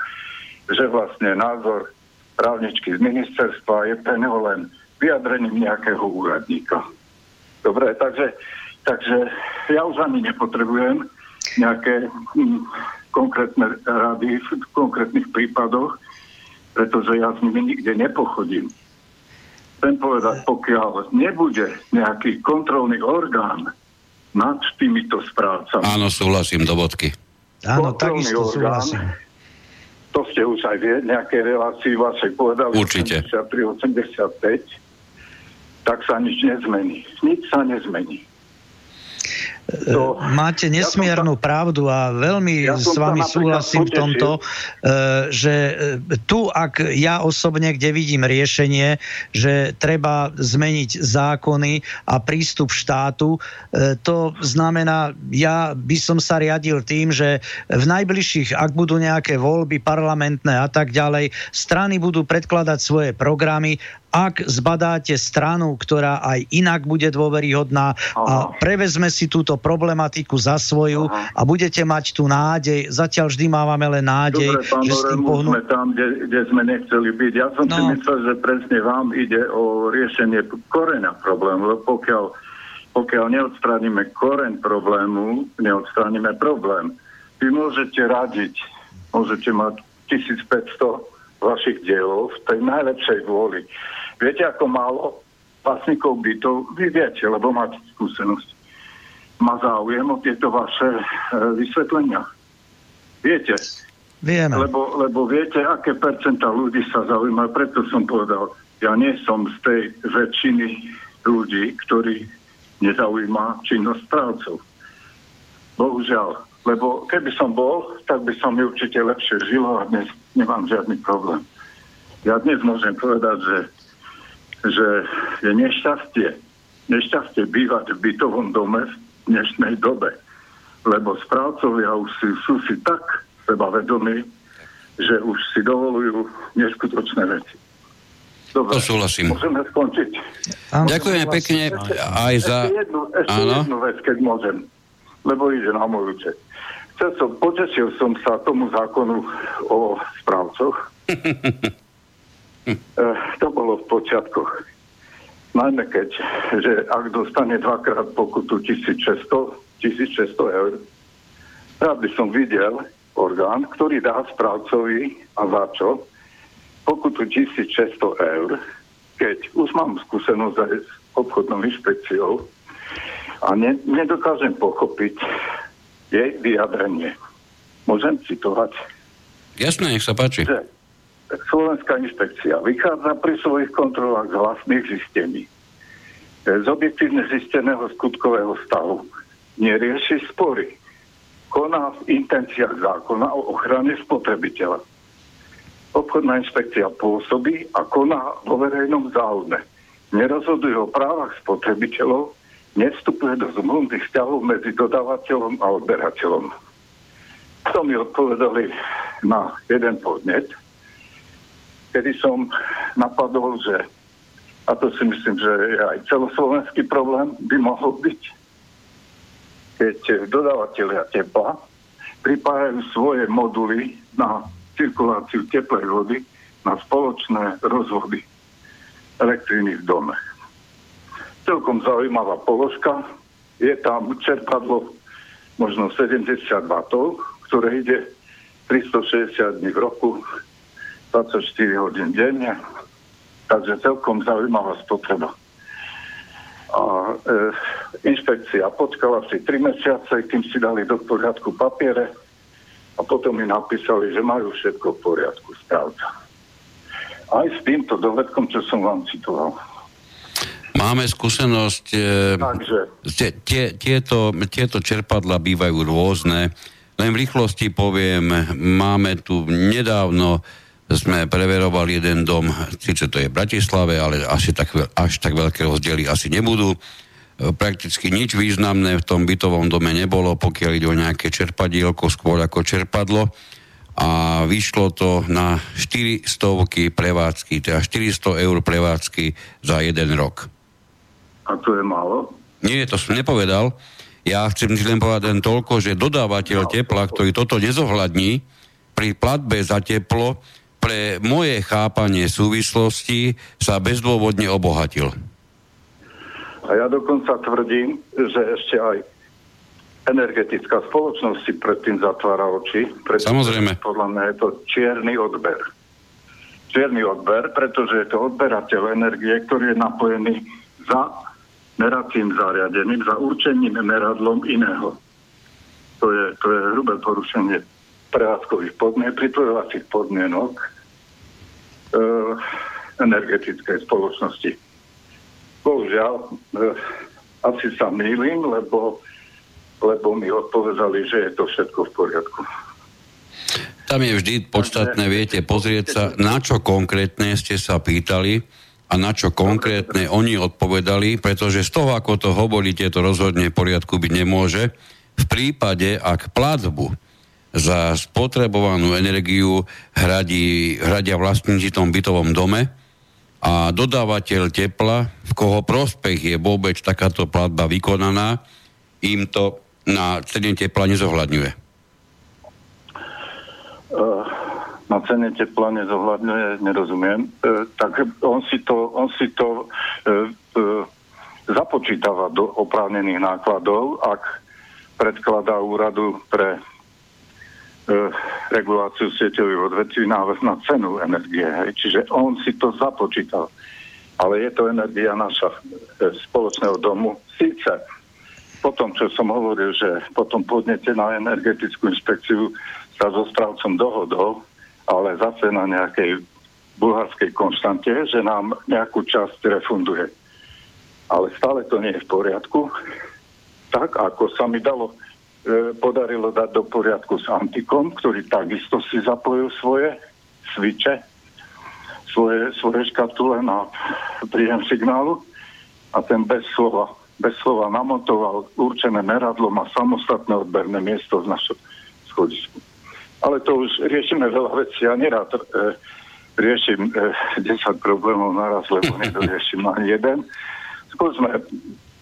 že vlastne názor právničky z ministerstva je neho len vyjadrením nejakého úradníka. Dobre, takže, takže ja už ani nepotrebujem nejaké hm, konkrétne rady v konkrétnych prípadoch, pretože ja s nimi nikde nepochodím. Chcem povedať, pokiaľ nebude nejaký kontrolný orgán nad týmito správcami. Áno, súhlasím, do bodky. Áno, takisto orgán, súhlasím. To ste už aj v nejakej relácii vašej povedali. Určite. 83, 85, tak sa nič nezmení. Nič sa nezmení. To, Máte nesmiernu ja pravdu a veľmi ja s vami súhlasím v tomto, e, že e, tu, ak ja osobne, kde vidím riešenie, že treba zmeniť zákony a prístup štátu, e, to znamená, ja by som sa riadil tým, že v najbližších, ak budú nejaké voľby parlamentné a tak ďalej, strany budú predkladať svoje programy ak zbadáte stranu, ktorá aj inak bude dôveryhodná a prevezme si túto problematiku za svoju Aha. a budete mať tú nádej, zatiaľ vždy máme len nádej, Dobre, pán že s tým pohnú... sme tam, kde, kde sme nechceli byť. Ja som no. si myslel, že presne vám ide o riešenie koreňa problému, lebo pokiaľ, pokiaľ neodstránime koreň problému, neodstránime problém. Vy môžete radiť, môžete mať 1500 vašich dielov v tej najlepšej vôli. Viete, ako málo vlastníkov bytov, vy viete, lebo máte skúsenosť, má záujem o tieto vaše e, vysvetlenia. Viete. Vieme. Lebo, lebo viete, aké percenta ľudí sa zaujíma, preto som povedal, ja nie som z tej väčšiny ľudí, ktorí nezaujíma činnosť správcov. Bohužiaľ. Lebo keby som bol, tak by som mi určite lepšie žilo a dnes nemám žiadny problém. Ja dnes môžem povedať, že, že je nešťastie, nešťastie bývať v bytovom dome v dnešnej dobe. Lebo správcovia už si, sú si tak sebavedomí, že už si dovolujú neskutočné veci. Dobre, to súhlasím. Môžeme skončiť. Ďakujeme pekne aj za... Ešte jednu, ešte jednu vec, keď môžem, lebo ide na môj účet. Chcel som, potešil som sa tomu zákonu o správcoch. Eh, to bolo v počiatkoch. Najmä keď, že ak dostane dvakrát pokutu 1600, 1600 eur, rád by som videl orgán, ktorý dá správcovi a za čo pokutu 1600 eur, keď už mám skúsenosť aj s obchodnou inšpekciou a ne, nedokážem pochopiť jej vyjadrenie. Môžem citovať? Jasné, nech sa páči. Že Slovenská inšpekcia vychádza pri svojich kontrolách z vlastných zistení. Z objektívne zisteného skutkového stavu nerieši spory. Koná v intenciách zákona o ochrane spotrebiteľa. Obchodná inšpekcia pôsobí a koná vo verejnom záujme. Nerozhoduje o právach spotrebiteľov, nevstupuje do zmluvných vzťahov medzi dodávateľom a odberateľom. To mi odpovedali na jeden podnet, kedy som napadol, že a to si myslím, že aj celoslovenský problém by mohol byť, keď dodávateľia tepla pripájajú svoje moduly na cirkuláciu teplej vody na spoločné rozvody elektriny v dome. Celkom zaujímavá položka. Je tam čerpadlo možno 70 W, ktoré ide 360 dní v roku 24 hodín denne, takže celkom zaujímavá spotreba. A e, inšpekcia počkala si 3 mesiace, kým si dali do poriadku papiere a potom mi napísali, že majú všetko v poriadku, správca. Aj s týmto dovedkom, čo som vám citoval. Máme skúsenosť, e, Takže. Tie, tieto, tieto čerpadla bývajú rôzne. Len v rýchlosti poviem, máme tu nedávno sme preverovali jeden dom, síce to je v Bratislave, ale asi tak, až tak veľké rozdiely asi nebudú. E, prakticky nič významné v tom bytovom dome nebolo, pokiaľ ide o nejaké čerpadielko, skôr ako čerpadlo. A vyšlo to na 400 prevádzky, teda 400 eur prevádzky za jeden rok. A to je málo? Nie, to som nepovedal. Ja chcem len povedať len toľko, že dodávateľ tepla, ktorý toto nezohľadní, pri platbe za teplo pre moje chápanie súvislosti sa bezdôvodne obohatil. A ja dokonca tvrdím, že ešte aj energetická spoločnosť si predtým zatvára oči. Samozrejme. Podľa mňa je to čierny odber. Čierny odber, pretože je to odberateľ energie, ktorý je napojený za meracím zariadením, za určením meradlom iného. To je, to je hrubé porušenie prevádzkových podmienok, pritvojovacích podmienok energetickej spoločnosti. Bohužiaľ, eh, asi sa mýlim, lebo, lebo mi odpovedali, že je to všetko v poriadku. Tam je vždy podstatné, viete, pozrieť sa, na čo konkrétne ste sa pýtali a na čo konkrétne oni odpovedali, pretože z toho, ako to hovoríte, to rozhodne v poriadku byť nemôže. V prípade, ak platbu za spotrebovanú energiu hradí, hradia vlastníci tom bytovom dome a dodávateľ tepla, v koho prospech je vôbec takáto platba vykonaná, im to na cene tepla nezohľadňuje. Uh, na cene tepla nezohľadňuje, nerozumiem. Uh, tak on si to, on si to uh, započítava do oprávnených nákladov, ak predkladá úradu pre reguláciu sieťových odvetví návrh na cenu energie. Hej. Čiže on si to započítal. Ale je to energia naša e, spoločného domu. Síce po tom, čo som hovoril, že potom podnete na energetickú inšpekciu sa so správcom dohodol, ale zase na nejakej bulharskej konštante, že nám nejakú časť refunduje. Ale stále to nie je v poriadku. Tak, ako sa mi dalo podarilo dať do poriadku s Antikom, ktorý takisto si zapojil svoje sviče, svoje, svoje škatule na príjem signálu a ten bez slova, bez slova namontoval určené meradlo, má samostatné odberné miesto z našho schodisku. Ale to už riešime veľa vecí. Ja nerád e, riešim e, 10 problémov naraz, lebo nedoriešim ani jeden. Skúsme,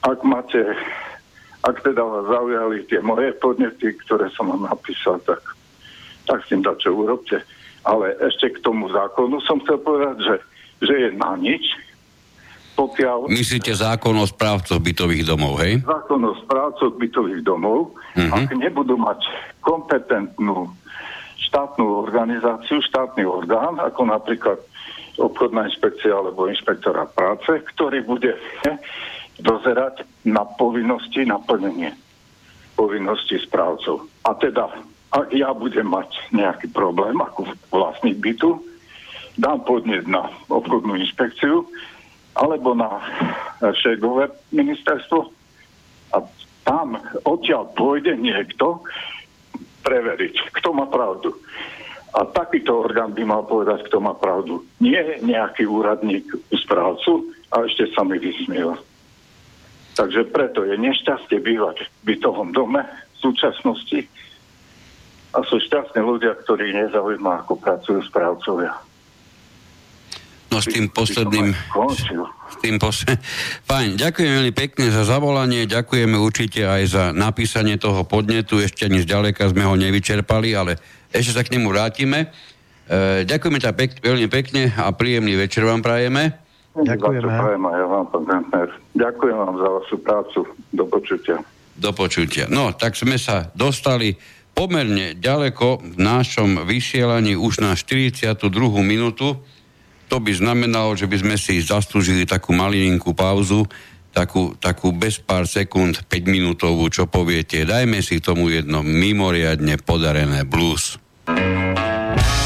ak máte, ak teda vás zaujali tie moje podnety, ktoré som vám napísal, tak, tak s tým čo urobte. Ale ešte k tomu zákonu som chcel povedať, že, že je na nič, pokiaľ... Myslíte zákon o správcoch bytových domov, hej? Zákon o správcoch bytových domov, uh-huh. ak nebudú mať kompetentnú štátnu organizáciu, štátny orgán, ako napríklad obchodná inšpekcia alebo inšpektora práce, ktorý bude dozerať na povinnosti naplnenie povinnosti správcov. A teda ak ja budem mať nejaký problém ako vlastník bytu, dám podnet na obchodnú inšpekciu alebo na šegové ministerstvo a tam odtiaľ pôjde niekto preveriť, kto má pravdu. A takýto orgán by mal povedať, kto má pravdu. Nie nejaký úradník správcu a ešte sa mi vysmieva. Takže preto je nešťastie bývať v bytovom dome v súčasnosti a sú šťastní ľudia, ktorí nezaujíma, ako pracujú správcovia. No s tým posledným... S tým posledným... Fajn, ďakujem veľmi pekne za zavolanie, ďakujeme určite aj za napísanie toho podnetu, ešte ani zďaleka sme ho nevyčerpali, ale ešte sa k nemu vrátime. E, ďakujeme ťa pek, veľmi pekne a príjemný večer vám prajeme. Ďakujeme. Ja vám, pán Ďakujem vám za vašu prácu. Do počutia. Do počutia. No, tak sme sa dostali pomerne ďaleko v našom vysielaní už na 42. minútu. To by znamenalo, že by sme si zaslúžili takú malininkú pauzu, takú, takú bez pár sekúnd, 5 minútovú, čo poviete. Dajme si tomu jedno mimoriadne podarené blues. Tennessee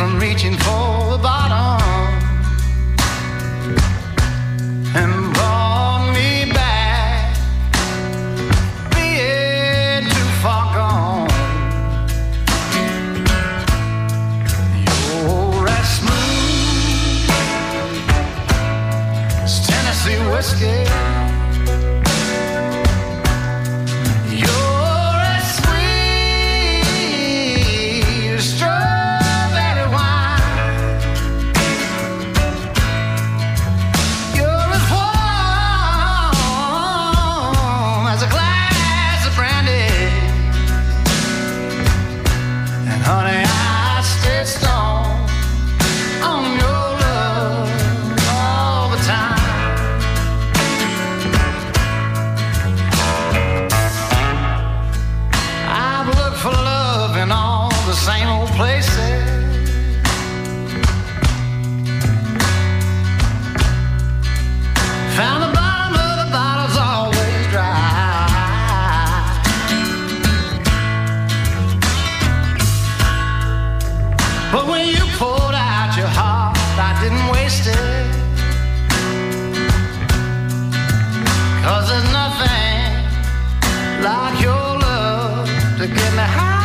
from reaching for the bottom. gonna hide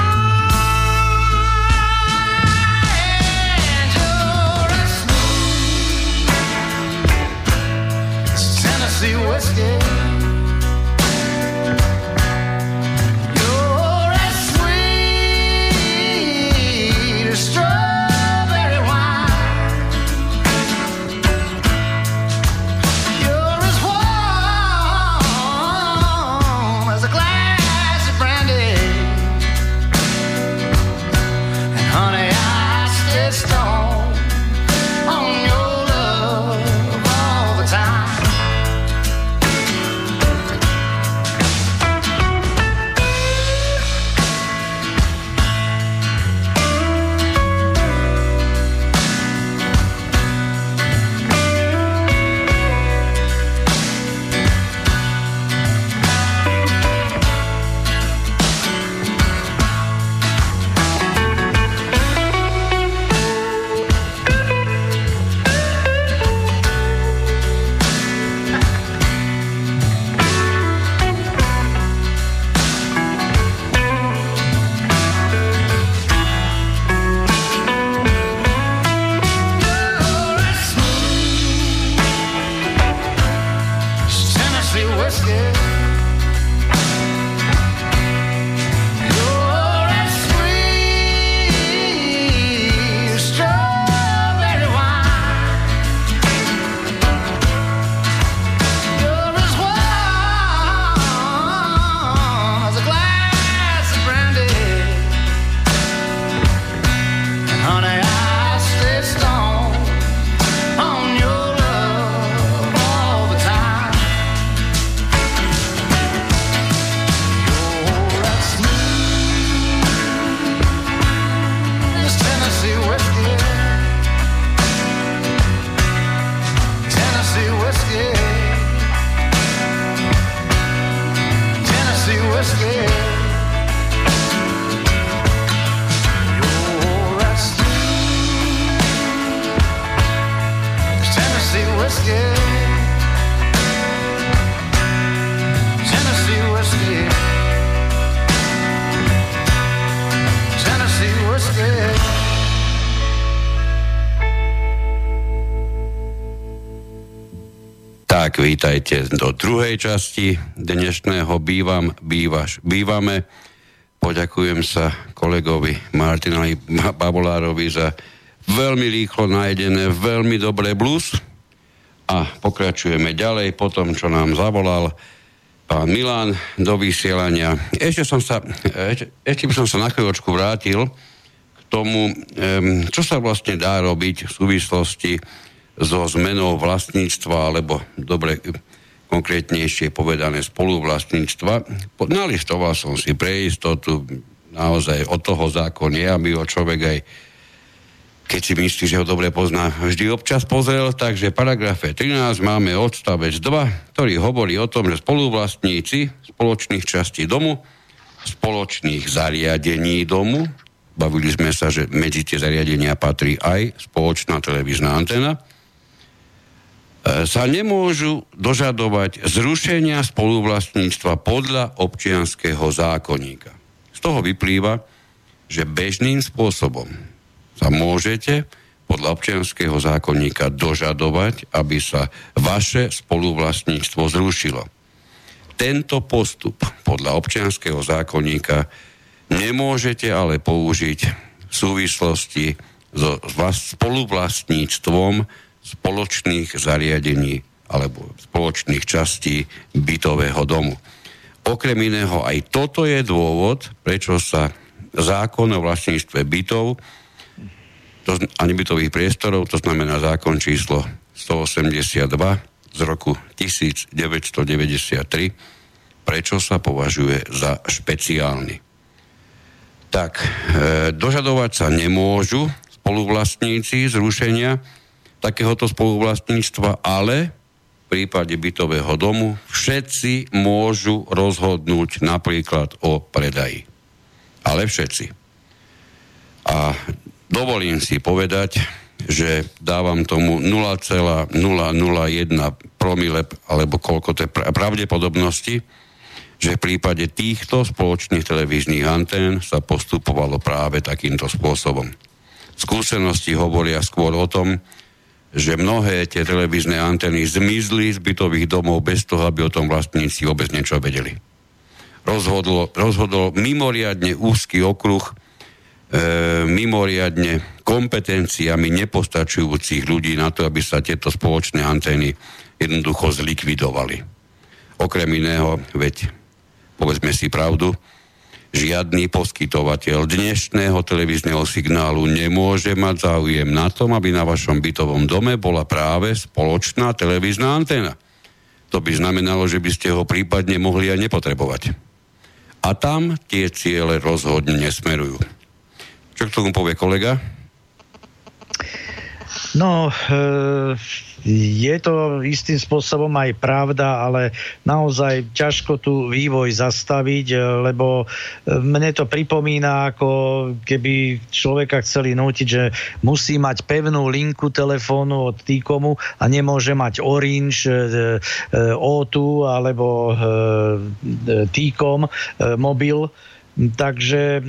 do druhej časti dnešného Bývam, bývaš, bývame. Poďakujem sa kolegovi Martinovi Babolárovi za veľmi rýchlo nájdené, veľmi dobré blues. A pokračujeme ďalej po tom, čo nám zavolal pán Milan do vysielania. Ešte, som sa, ešte, ešte by som sa na chvíľočku vrátil k tomu, čo sa vlastne dá robiť v súvislosti so zmenou vlastníctva, alebo dobre konkrétnejšie povedané spoluvlastníctva. Nalistoval som si pre istotu, naozaj od toho zákon je, aby ho človek aj keď si myslí, že ho dobre pozná, vždy občas pozrel, takže v paragrafe 13 máme odstavec 2, ktorý hovorí o tom, že spoluvlastníci spoločných častí domu, spoločných zariadení domu, bavili sme sa, že medzi tie zariadenia patrí aj spoločná televízna antena, sa nemôžu dožadovať zrušenia spoluvlastníctva podľa občianského zákonníka. Z toho vyplýva, že bežným spôsobom sa môžete podľa občianského zákonníka dožadovať, aby sa vaše spoluvlastníctvo zrušilo. Tento postup podľa občianského zákonníka nemôžete ale použiť v súvislosti so spoluvlastníctvom spoločných zariadení alebo spoločných častí bytového domu. Okrem iného aj toto je dôvod, prečo sa zákon o vlastníctve bytov to, a nebytových priestorov, to znamená zákon číslo 182 z roku 1993, prečo sa považuje za špeciálny. Tak, e, dožadovať sa nemôžu spoluvlastníci zrušenia takéhoto spoluvlastníctva, ale v prípade bytového domu všetci môžu rozhodnúť napríklad o predaji. Ale všetci. A dovolím si povedať, že dávam tomu 0,001 promile, alebo koľko to je pravdepodobnosti, že v prípade týchto spoločných televíznych antén sa postupovalo práve takýmto spôsobom. Skúsenosti hovoria skôr o tom, že mnohé tie televízne antény zmizli z bytových domov bez toho, aby o tom vlastníci vôbec niečo vedeli. Rozhodlo, rozhodol mimoriadne úzky okruh, e, mimoriadne kompetenciami nepostačujúcich ľudí na to, aby sa tieto spoločné antény jednoducho zlikvidovali. Okrem iného, veď povedzme si pravdu, žiadny poskytovateľ dnešného televízneho signálu nemôže mať záujem na tom, aby na vašom bytovom dome bola práve spoločná televízna anténa. To by znamenalo, že by ste ho prípadne mohli aj nepotrebovať. A tam tie ciele rozhodne nesmerujú. Čo k tomu povie kolega? No, e, je to istým spôsobom aj pravda, ale naozaj ťažko tu vývoj zastaviť, e, lebo e, mne to pripomína, ako keby človeka chceli nútiť, že musí mať pevnú linku telefónu od T-Komu a nemôže mať Orange, O2 alebo T-Com mobil Takže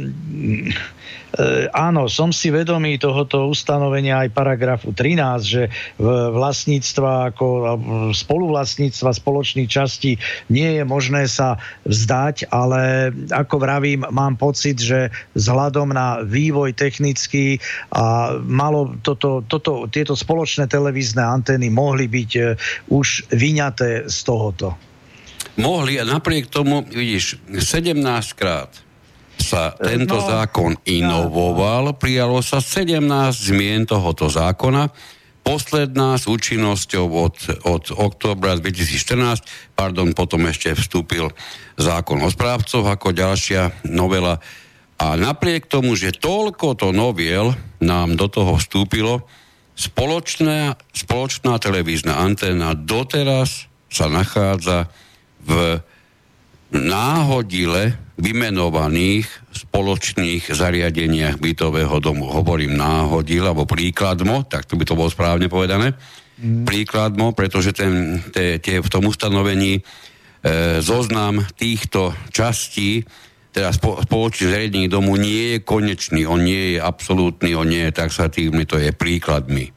E, áno, som si vedomý tohoto ustanovenia aj paragrafu 13, že vlastníctva ako spoluvlastníctva spoločných častí nie je možné sa vzdať, ale ako vravím, mám pocit, že vzhľadom na vývoj technický a malo toto, toto, tieto spoločné televízne antény mohli byť e, už vyňaté z tohoto. Mohli a napriek tomu, vidíš, 17 krát sa tento no, zákon inovoval, prijalo sa 17 zmien tohoto zákona, posledná s účinnosťou od, od oktobra 2014, pardon, potom ešte vstúpil zákon o správcoch ako ďalšia novela. A napriek tomu, že toľko to noviel nám do toho vstúpilo, spoločná, spoločná televízna anténa doteraz sa nachádza v náhodile vymenovaných spoločných zariadeniach bytového domu. Hovorím náhodil, alebo príkladmo, tak to by to bolo správne povedané. Mm. Príkladmo, pretože ten, te, te, v tom ustanovení e, zoznam týchto častí, teda spo, spoločných zariadení domu nie je konečný, on nie je absolútny, on nie je taxatívny, to je príkladmi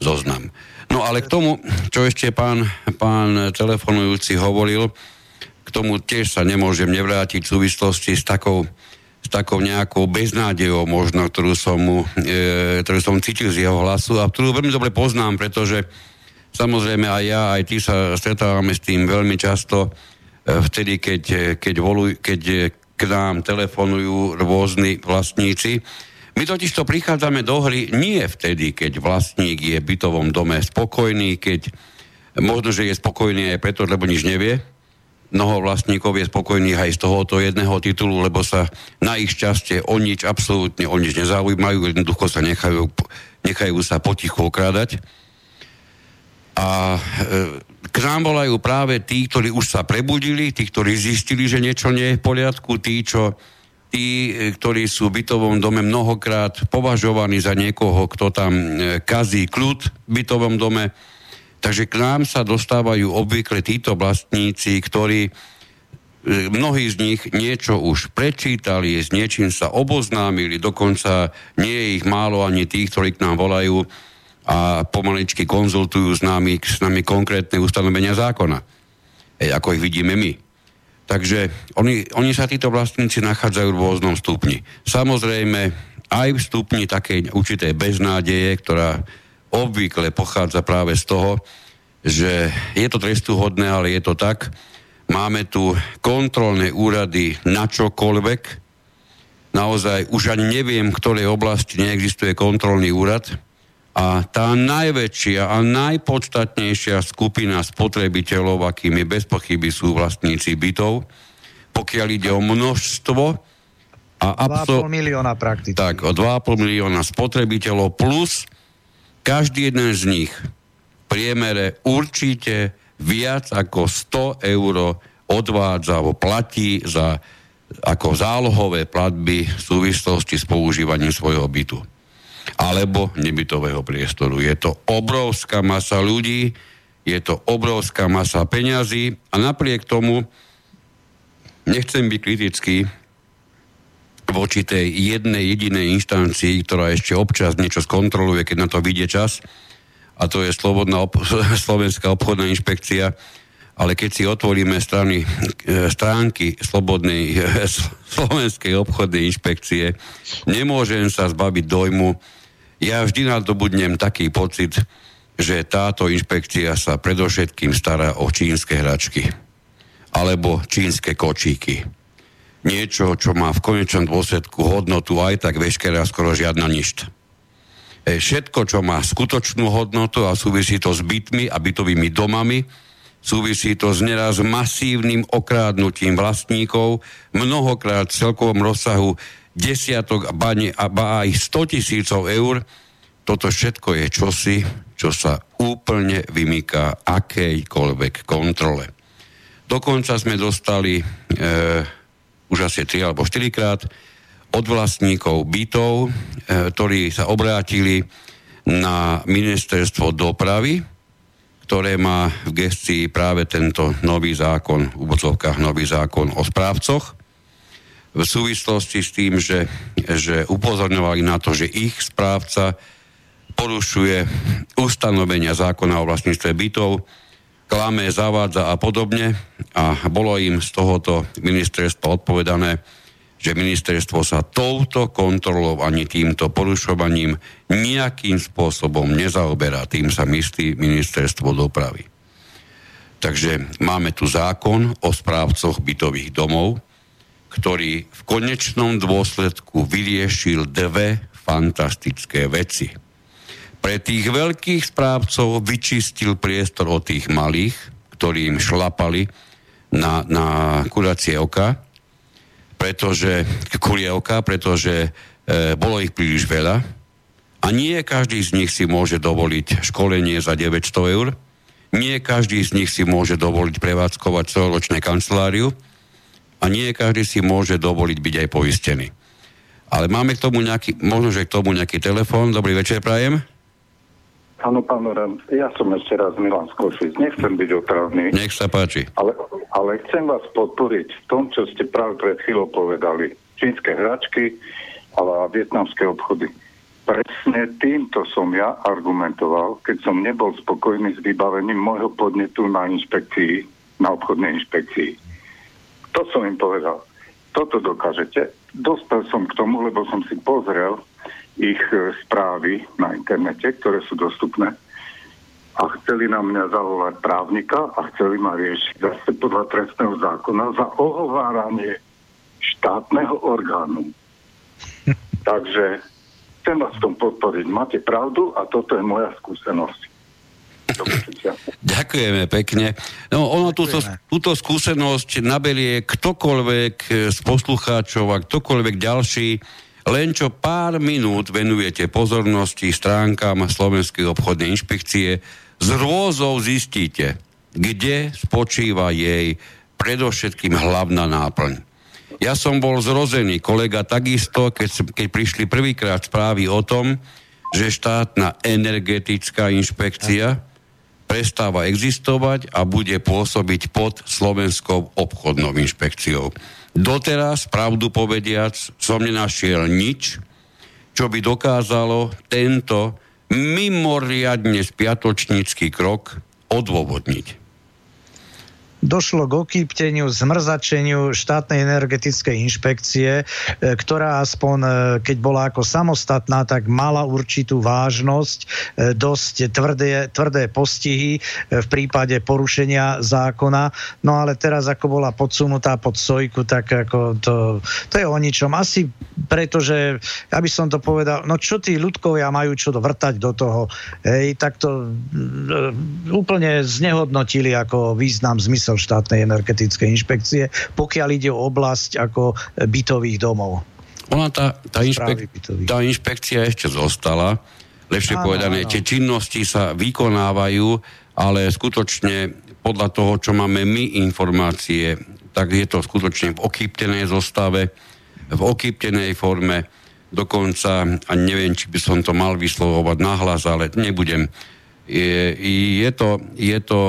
zoznam. No ale k tomu, čo ešte pán, pán telefonujúci hovoril, k tomu tiež sa nemôžem nevrátiť v súvislosti s takou, s takou nejakou beznádejou možno, ktorú som, mu, e, ktorú som cítil z jeho hlasu a ktorú veľmi dobre poznám, pretože samozrejme aj ja, aj ty sa stretávame s tým veľmi často e, vtedy, keď, keď, voluj, keď k nám telefonujú rôzni vlastníci. My totiž to prichádzame do hry nie vtedy, keď vlastník je v bytovom dome spokojný, keď možno, že je spokojný aj preto, lebo nič nevie, mnoho vlastníkov je spokojných aj z tohoto jedného titulu, lebo sa na ich šťastie o nič, absolútne o nič nezaujímajú, jednoducho sa nechajú, nechajú sa potichu okrádať. A e, k nám volajú práve tí, ktorí už sa prebudili, tí, ktorí zistili, že niečo nie je v poriadku, tí, čo, tí, e, ktorí sú v bytovom dome mnohokrát považovaní za niekoho, kto tam e, kazí kľud v bytovom dome, Takže k nám sa dostávajú obvykle títo vlastníci, ktorí e, mnohí z nich niečo už prečítali, s niečím sa oboznámili, dokonca nie je ich málo ani tých, ktorí k nám volajú a pomaličky konzultujú s nami, s nami konkrétne ustanovenia zákona, Ej, ako ich vidíme my. Takže oni, oni sa títo vlastníci nachádzajú v rôznom stupni. Samozrejme, aj v stupni takej určitej beznádeje, ktorá obvykle pochádza práve z toho, že je to trestuhodné, ale je to tak. Máme tu kontrolné úrady na čokoľvek. Naozaj už ani neviem, v ktorej oblasti neexistuje kontrolný úrad. A tá najväčšia a najpodstatnejšia skupina spotrebiteľov, akými bez pochyby sú vlastníci bytov, pokiaľ ide o množstvo a absol... 2,5 milióna prakticky. Tak, o 2,5 milióna spotrebiteľov plus každý jeden z nich v priemere určite viac ako 100 eur odvádza alebo platí za ako zálohové platby v súvislosti s používaním svojho bytu alebo nebytového priestoru. Je to obrovská masa ľudí, je to obrovská masa peňazí a napriek tomu nechcem byť kritický voči tej jednej jedinej inštancii, ktorá ešte občas niečo skontroluje, keď na to vyjde čas, a to je Slobodná ob- Slovenská obchodná inšpekcia, ale keď si otvoríme strany, e, stránky Slobodnej Slovenskej obchodnej inšpekcie, nemôžem sa zbaviť dojmu, ja vždy nadobudnem taký pocit, že táto inšpekcia sa predovšetkým stará o čínske hračky alebo čínske kočíky niečo, čo má v konečnom dôsledku hodnotu aj tak veškerá skoro žiadna ništa. E, všetko, čo má skutočnú hodnotu a súvisí to s bytmi a bytovými domami, súvisí to s neraz masívnym okrádnutím vlastníkov, mnohokrát v celkovom rozsahu desiatok, ba, ba aj 100 tisícov eur. Toto všetko je čosi, čo sa úplne vymýka akejkoľvek kontrole. Dokonca sme dostali e, už asi 3 alebo 4 krát od vlastníkov bytov, e, ktorí sa obrátili na ministerstvo dopravy, ktoré má v gestii práve tento nový zákon, v úvodzovkách nový zákon o správcoch. v súvislosti s tým, že, že upozorňovali na to, že ich správca porušuje ustanovenia zákona o vlastníctve bytov, klame, zavádza a podobne. A bolo im z tohoto ministerstva odpovedané, že ministerstvo sa touto kontrolou ani týmto porušovaním nejakým spôsobom nezaoberá. Tým sa myslí ministerstvo dopravy. Takže máme tu zákon o správcoch bytových domov, ktorý v konečnom dôsledku vyriešil dve fantastické veci pre tých veľkých správcov vyčistil priestor od tých malých, ktorí im šlapali na, na kuracie oka, pretože, kurie oka, pretože e, bolo ich príliš veľa a nie každý z nich si môže dovoliť školenie za 900 eur, nie každý z nich si môže dovoliť prevádzkovať celoročné kanceláriu a nie každý si môže dovoliť byť aj poistený. Ale máme k tomu nejaký, možno, že k tomu nejaký telefón. Dobrý večer, prajem. Áno, pán Oran, ja som ešte raz Milan Skošic. Nechcem byť otravný. Nech sa páči. Ale, ale chcem vás podporiť v tom, čo ste práve pred chvíľou povedali. Čínske hračky a vietnamské obchody. Presne týmto som ja argumentoval, keď som nebol spokojný s vybavením môjho podnetu na inšpekcii, na obchodnej inšpekcii. To som im povedal. Toto dokážete. Dostal som k tomu, lebo som si pozrel ich e, správy na internete, ktoré sú dostupné a chceli na mňa zavolať právnika a chceli ma riešiť zase podľa trestného zákona za ohováranie štátneho orgánu. Takže chcem vás v tom podporiť. Máte pravdu a toto je moja skúsenosť. Ďakujeme pekne. No ono túto, túto skúsenosť naberie ktokoľvek z poslucháčov a ktokoľvek ďalší, len čo pár minút venujete pozornosti stránkam Slovenskej obchodnej inšpekcie, z rôzou zistíte, kde spočíva jej predovšetkým hlavná náplň. Ja som bol zrozený, kolega takisto, keď, keď prišli prvýkrát správy o tom, že štátna energetická inšpekcia prestáva existovať a bude pôsobiť pod Slovenskou obchodnou inšpekciou. Doteraz, pravdu povediac, som nenašiel nič, čo by dokázalo tento mimoriadne spiatočnícky krok odôvodniť došlo k okýpteniu, zmrzačeniu štátnej energetickej inšpekcie, e, ktorá aspoň, e, keď bola ako samostatná, tak mala určitú vážnosť, e, dosť tvrdé, tvrdé postihy v prípade porušenia zákona. No ale teraz, ako bola podsunutá pod sojku, tak ako to, to je o ničom. Asi preto, že, ja by som to povedal, no čo tí ľudkovia majú čo vrtať do toho, hej, tak to úplne znehodnotili ako význam, zmysel zmysel štátnej energetickej inšpekcie, pokiaľ ide o oblasť ako bytových domov. Ona tá, tá, inšpek, tá inšpekcia ešte zostala, lepšie áno, povedané, áno. tie činnosti sa vykonávajú, ale skutočne podľa toho, čo máme my informácie, tak je to skutočne v okýptenej zostave, v okýptenej forme, dokonca, a neviem, či by som to mal vyslovovať nahlas, ale nebudem. Je, je, to, je to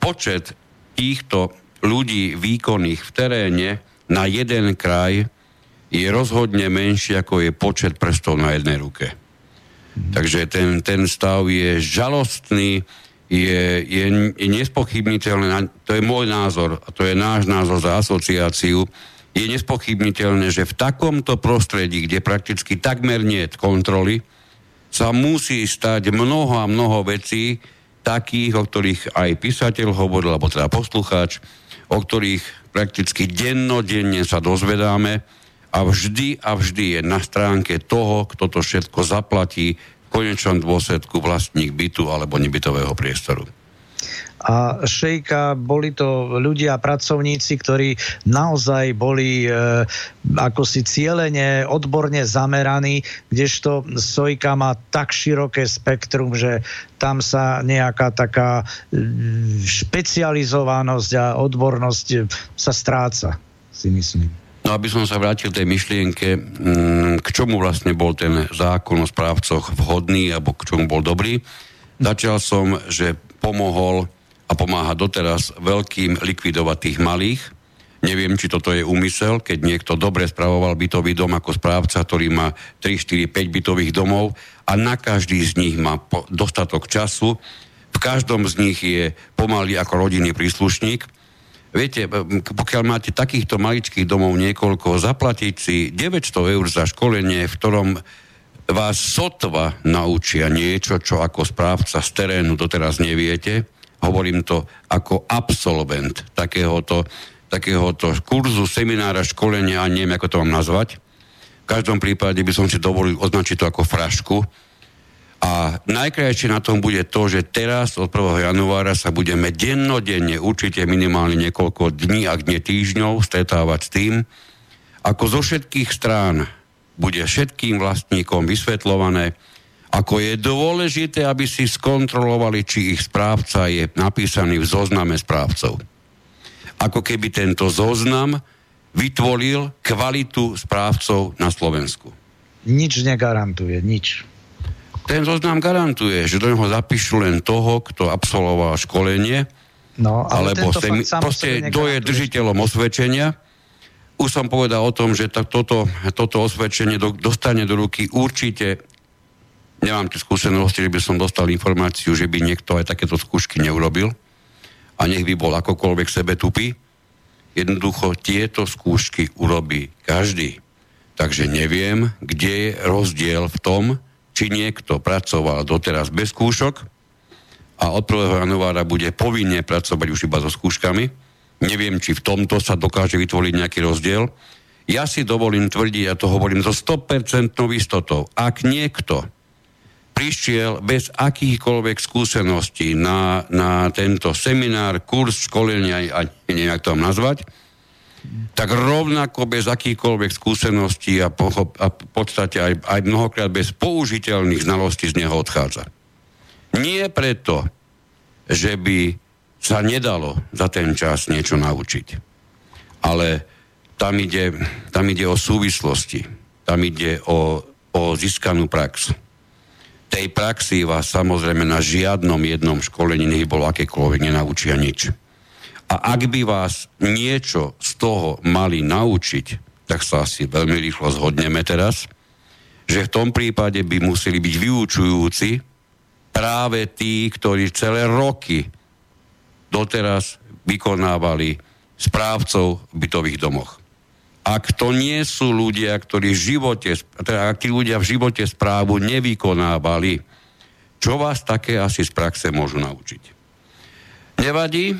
počet týchto ľudí výkonných v teréne na jeden kraj je rozhodne menší, ako je počet prstov na jednej ruke. Takže ten, ten stav je žalostný, je, je, je nespochybniteľné, to je môj názor, a to je náš názor za asociáciu, je nespochybniteľné, že v takomto prostredí, kde prakticky takmer nie kontroly, sa musí stať mnoho a mnoho vecí, takých, o ktorých aj písateľ hovoril, alebo teda poslucháč, o ktorých prakticky dennodenne sa dozvedáme a vždy a vždy je na stránke toho, kto to všetko zaplatí, v konečnom dôsledku vlastník bytu alebo nebytového priestoru a šejka, boli to ľudia, pracovníci, ktorí naozaj boli e, ako si cieľene, odborne zameraní, kdežto Sojka má tak široké spektrum, že tam sa nejaká taká špecializovanosť a odbornosť e, sa stráca, si myslím. No aby som sa vrátil tej myšlienke, k čomu vlastne bol ten zákon o správcoch vhodný, alebo k čomu bol dobrý. Začal som, že pomohol a pomáha doteraz veľkým likvidovať tých malých, Neviem, či toto je úmysel, keď niekto dobre spravoval bytový dom ako správca, ktorý má 3, 4, 5 bytových domov a na každý z nich má dostatok času. V každom z nich je pomaly ako rodinný príslušník. Viete, pokiaľ máte takýchto maličkých domov niekoľko, zaplatiť si 900 eur za školenie, v ktorom vás sotva naučia niečo, čo ako správca z terénu doteraz neviete, hovorím to ako absolvent takéhoto takéhoto kurzu, seminára, školenia a neviem, ako to mám nazvať. V každom prípade by som si dovolil označiť to ako frašku. A najkrajšie na tom bude to, že teraz od 1. januára sa budeme dennodenne, určite minimálne niekoľko dní, ak nie týždňov, stretávať s tým, ako zo všetkých strán bude všetkým vlastníkom vysvetľované, ako je dôležité, aby si skontrolovali, či ich správca je napísaný v zozname správcov ako keby tento zoznam vytvoril kvalitu správcov na Slovensku. Nič negarantuje, nič. Ten zoznam garantuje, že do neho zapíšu len toho, kto absolvoval školenie, no, ale alebo sem, proste kto je držiteľom osvedčenia. Už som povedal o tom, že tak toto, toto osvedčenie do, dostane do ruky určite nemám tie skúsenosti, že by som dostal informáciu, že by niekto aj takéto skúšky neurobil a nech by bol akokoľvek sebe tupý, jednoducho tieto skúšky urobí každý. Takže neviem, kde je rozdiel v tom, či niekto pracoval doteraz bez skúšok a od 1. januára bude povinne pracovať už iba so skúškami. Neviem, či v tomto sa dokáže vytvoriť nejaký rozdiel. Ja si dovolím tvrdiť, a to hovorím so 100% istotou, ak niekto prišiel bez akýchkoľvek skúseností na, na tento seminár, kurz, školenia, a neviem, jak to mám nazvať, tak rovnako bez akýchkoľvek skúseností a, pochop, a v podstate aj, aj mnohokrát bez použiteľných znalostí z neho odchádza. Nie preto, že by sa nedalo za ten čas niečo naučiť, ale tam ide, tam ide o súvislosti, tam ide o, o získanú prax tej praxi vás samozrejme na žiadnom jednom školení nech bolo akékoľvek nenaučia nič. A ak by vás niečo z toho mali naučiť, tak sa asi veľmi rýchlo zhodneme teraz, že v tom prípade by museli byť vyučujúci práve tí, ktorí celé roky doteraz vykonávali správcov v bytových domoch ak to nie sú ľudia, ktorí v živote, teda ak tí ľudia v živote správu nevykonávali, čo vás také asi z praxe môžu naučiť? Nevadí,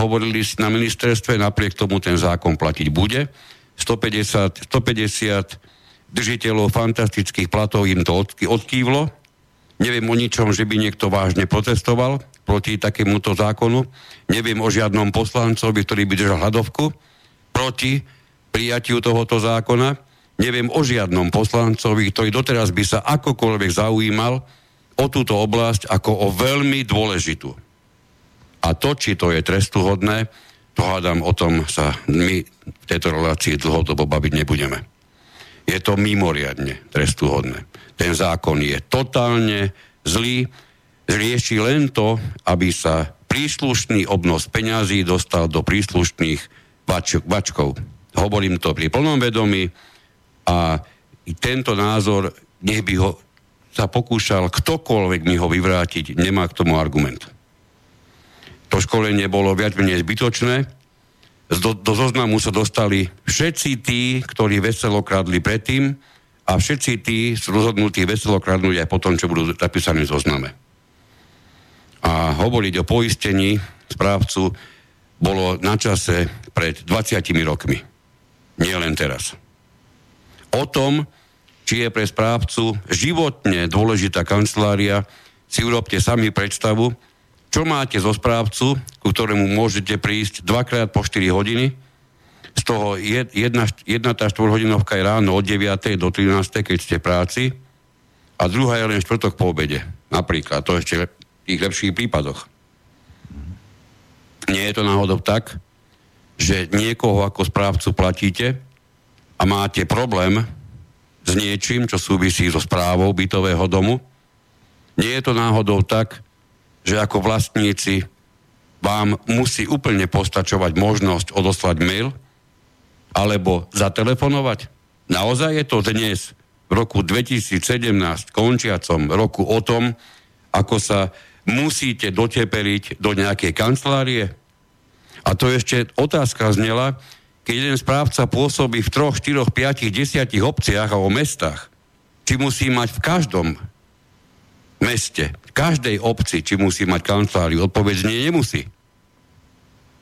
hovorili na ministerstve, napriek tomu ten zákon platiť bude. 150, 150 držiteľov fantastických platov im to odkývlo. Neviem o ničom, že by niekto vážne protestoval proti takémuto zákonu. Neviem o žiadnom poslancovi, ktorý by držal hladovku proti prijatiu tohoto zákona. Neviem o žiadnom poslancovi, ktorý doteraz by sa akokoľvek zaujímal o túto oblasť ako o veľmi dôležitú. A to, či to je trestuhodné, to hádam, o tom sa my v tejto relácii dlhodobo baviť nebudeme. Je to mimoriadne trestuhodné. Ten zákon je totálne zlý, rieši len to, aby sa príslušný obnos peňazí dostal do príslušných bačkov. Hovorím to pri plnom vedomí a tento názor, nech by ho sa pokúšal ktokoľvek mi ho vyvrátiť, nemá k tomu argument. To školenie bolo viac menej zbytočné. Do, do zoznamu sa dostali všetci tí, ktorí veselo kradli predtým a všetci tí sú rozhodnutí veselo kradnúť aj potom, čo budú napísaní v zozname. A hovoriť o poistení správcu bolo na čase pred 20 rokmi nie len teraz. O tom, či je pre správcu životne dôležitá kancelária, si urobte sami predstavu, čo máte zo správcu, ku ktorému môžete prísť dvakrát po 4 hodiny, z toho jedna, jedna tá štvorhodinovka je ráno od 9. do 13. keď ste v práci a druhá je len štvrtok po obede. Napríklad, to ešte v tých lepších prípadoch. Nie je to náhodou tak, že niekoho ako správcu platíte a máte problém s niečím, čo súvisí so správou bytového domu, nie je to náhodou tak, že ako vlastníci vám musí úplne postačovať možnosť odoslať mail alebo zatelefonovať. Naozaj je to dnes, v roku 2017, končiacom roku o tom, ako sa musíte dotepeliť do nejakej kancelárie? A to ešte otázka znela, keď jeden správca pôsobí v troch, štyroch, piatich, desiatich obciach alebo mestách, či musí mať v každom meste, v každej obci, či musí mať kanceláriu. Odpoveď nie, nemusí.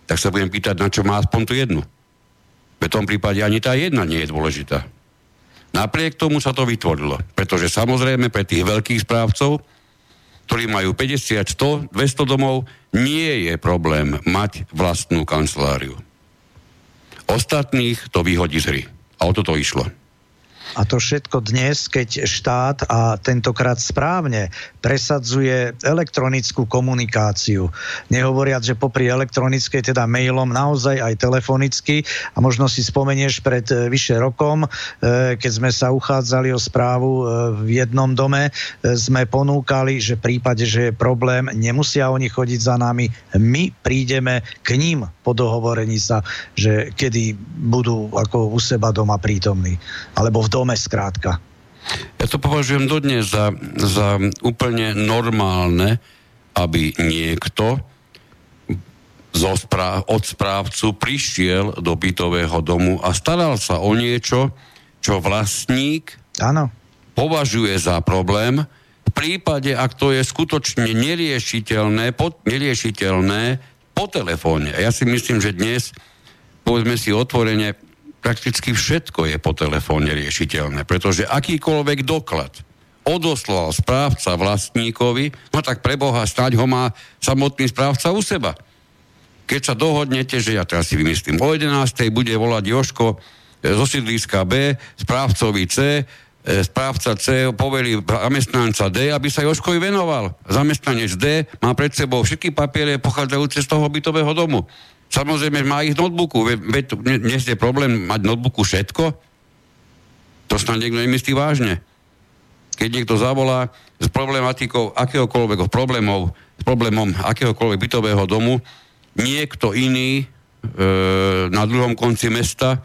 Tak sa budem pýtať, na čo má aspoň tú jednu. V tom prípade ani tá jedna nie je dôležitá. Napriek tomu sa to vytvorilo, pretože samozrejme pre tých veľkých správcov, ktorí majú 50, 100, 200 domov, nie je problém mať vlastnú kanceláriu. Ostatných to vyhodí z hry. A o toto išlo. A to všetko dnes, keď štát a tentokrát správne presadzuje elektronickú komunikáciu. Nehovoriac, že popri elektronickej, teda mailom, naozaj aj telefonicky. A možno si spomenieš pred e, vyše rokom, e, keď sme sa uchádzali o správu e, v jednom dome, sme ponúkali, že v prípade, že je problém, nemusia oni chodiť za nami, my prídeme k ním po dohovorení sa, že kedy budú ako u seba doma prítomní. Alebo v dome skrátka. Ja to považujem dodnes za, za úplne normálne, aby niekto zo správ, od správcu prišiel do bytového domu a staral sa o niečo, čo vlastník ano. považuje za problém, v prípade, ak to je skutočne neriešiteľné, po, neriešiteľné po telefóne. Ja si myslím, že dnes, povedzme si otvorene, prakticky všetko je po telefóne riešiteľné, pretože akýkoľvek doklad odoslal správca vlastníkovi, no tak preboha, snáď ho má samotný správca u seba. Keď sa dohodnete, že ja teraz si vymyslím, o 11. bude volať Joško e, zo sídliska B, správcovi C, e, správca C povelí zamestnanca D, aby sa Joškovi venoval. Zamestnanec D má pred sebou všetky papiere pochádzajúce z toho bytového domu. Samozrejme má ich notebooku. Veď dnes je problém mať notebooku všetko? To snad niekto nemyslí vážne. Keď niekto zavolá s problematikou akéhokoľvek problémov, s problémom akéhokoľvek bytového domu, niekto iný e, na druhom konci mesta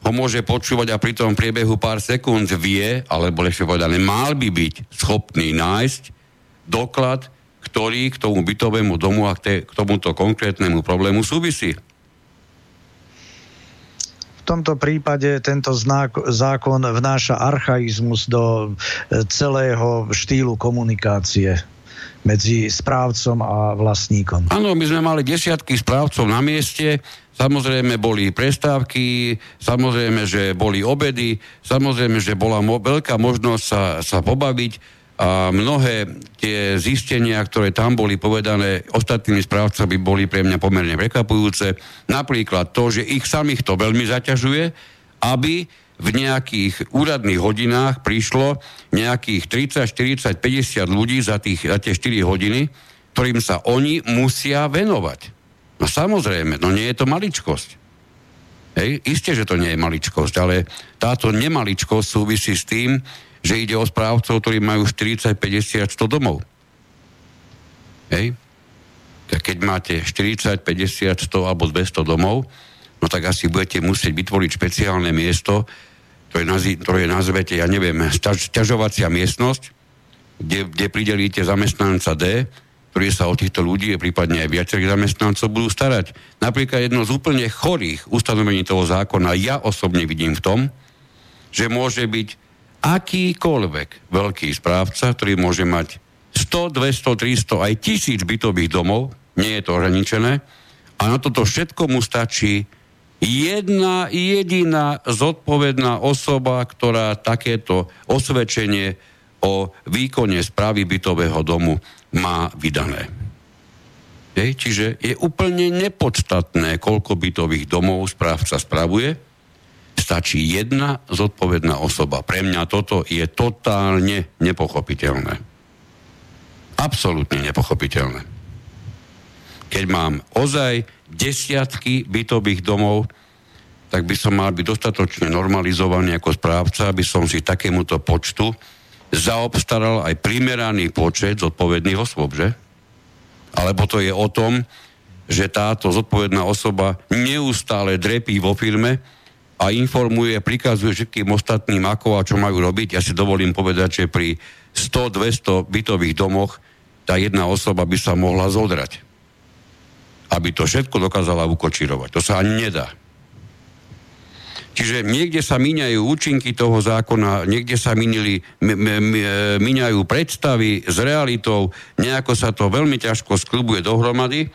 ho môže počúvať a pri tom priebehu pár sekúnd vie, alebo lepšie povedané, mal by byť schopný nájsť doklad, ktorý k tomu bytovému domu a k, k tomuto konkrétnemu problému súvisí. V tomto prípade tento znak, zákon vnáša archaizmus do e, celého štýlu komunikácie medzi správcom a vlastníkom. Áno, my sme mali desiatky správcov na mieste, samozrejme boli prestávky, samozrejme, že boli obedy, samozrejme, že bola mo- veľká možnosť sa, sa pobaviť, a mnohé tie zistenia, ktoré tam boli povedané ostatnými správcami, boli pre mňa pomerne prekvapujúce. Napríklad to, že ich samých to veľmi zaťažuje, aby v nejakých úradných hodinách prišlo nejakých 30, 40, 50 ľudí za, tých, za tie 4 hodiny, ktorým sa oni musia venovať. No samozrejme, no nie je to maličkosť. Hej, isté, že to nie je maličkosť, ale táto nemaličkosť súvisí s tým, že ide o správcov, ktorí majú 40, 50, 100 domov. Hej? Tak keď máte 40, 50, 100 alebo 200 domov, no tak asi budete musieť vytvoriť špeciálne miesto, ktoré, nazv- ktoré nazvete, ja neviem, ťažovacia miestnosť, kde, kde pridelíte zamestnanca D, ktorý sa o týchto ľudí, prípadne aj viacerých zamestnancov budú starať. Napríklad jedno z úplne chorých ustanovení toho zákona ja osobne vidím v tom, že môže byť akýkoľvek veľký správca, ktorý môže mať 100, 200, 300, aj tisíc bytových domov, nie je to ohraničené, a na toto všetko mu stačí jedna jediná zodpovedná osoba, ktorá takéto osvedčenie o výkone správy bytového domu má vydané. Je, čiže je úplne nepodstatné, koľko bytových domov správca spravuje, stačí jedna zodpovedná osoba. Pre mňa toto je totálne nepochopiteľné. Absolútne nepochopiteľné. Keď mám ozaj desiatky bytových domov, tak by som mal byť dostatočne normalizovaný ako správca, aby som si takémuto počtu zaobstaral aj primeraný počet zodpovedných osôb, že? Alebo to je o tom, že táto zodpovedná osoba neustále drepí vo firme a informuje, prikazuje všetkým ostatným, ako a čo majú robiť. Ja si dovolím povedať, že pri 100-200 bytových domoch tá jedna osoba by sa mohla zodrať. Aby to všetko dokázala ukočirovať. To sa ani nedá. Čiže niekde sa míňajú účinky toho zákona, niekde sa minili, m- m- míňajú predstavy s realitou, nejako sa to veľmi ťažko sklubuje dohromady.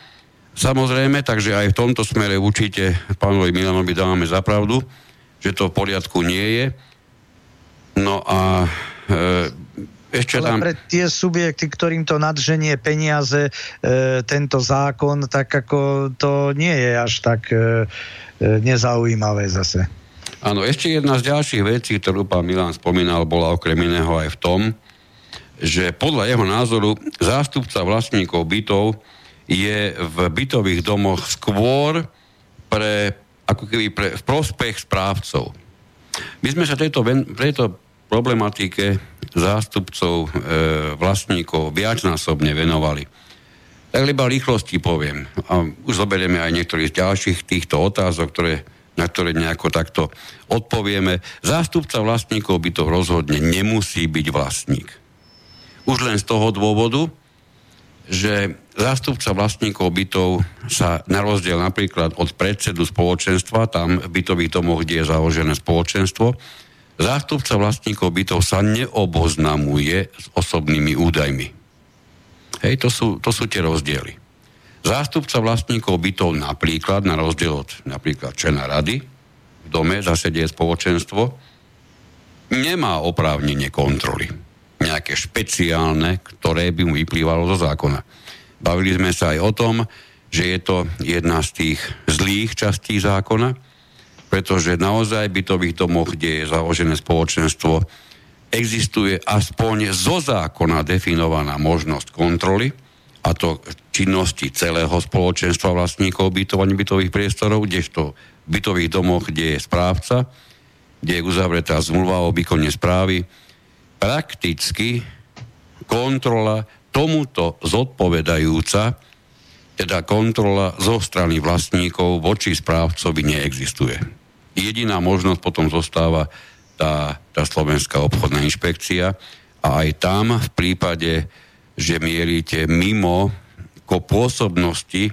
Samozrejme, takže aj v tomto smere určite pánovi Milanovi dávame za pravdu, že to v poriadku nie je. No a e, ešte tam... pre tie subjekty, ktorým to nadženie peniaze, e, tento zákon, tak ako to nie je až tak e, e nezaujímavé zase. Áno, ešte jedna z ďalších vecí, ktorú pán Milan spomínal, bola okrem iného aj v tom, že podľa jeho názoru zástupca vlastníkov bytov je v bytových domoch skôr pre, ako keby pre, v prospech správcov. My sme sa tejto, tejto problematike zástupcov e, vlastníkov viacnásobne venovali. Tak iba rýchlosti poviem. A už zoberieme aj niektorých z ďalších týchto otázok, ktoré, na ktoré nejako takto odpovieme. Zástupca vlastníkov by to rozhodne nemusí byť vlastník. Už len z toho dôvodu, že zástupca vlastníkov bytov sa na rozdiel napríklad od predsedu spoločenstva, tam v bytových domoch, kde je založené spoločenstvo, zástupca vlastníkov bytov sa neoboznamuje s osobnými údajmi. Hej, to sú, to sú tie rozdiely. Zástupca vlastníkov bytov napríklad, na rozdiel od napríklad člena rady, v dome zasedie spoločenstvo, nemá oprávnenie kontroly nejaké špeciálne, ktoré by mu vyplývalo zo zákona. Bavili sme sa aj o tom, že je to jedna z tých zlých častí zákona, pretože naozaj v bytových domoch, kde je založené spoločenstvo, existuje aspoň zo zákona definovaná možnosť kontroly, a to činnosti celého spoločenstva vlastníkov bytov a bytových priestorov, kdežto v bytových domoch, kde je správca, kde je uzavretá zmluva o výkone správy, prakticky kontrola tomuto zodpovedajúca, teda kontrola zo strany vlastníkov voči správcovi neexistuje. Jediná možnosť potom zostáva tá, tá Slovenská obchodná inšpekcia a aj tam v prípade, že mierite mimo ko pôsobnosti e,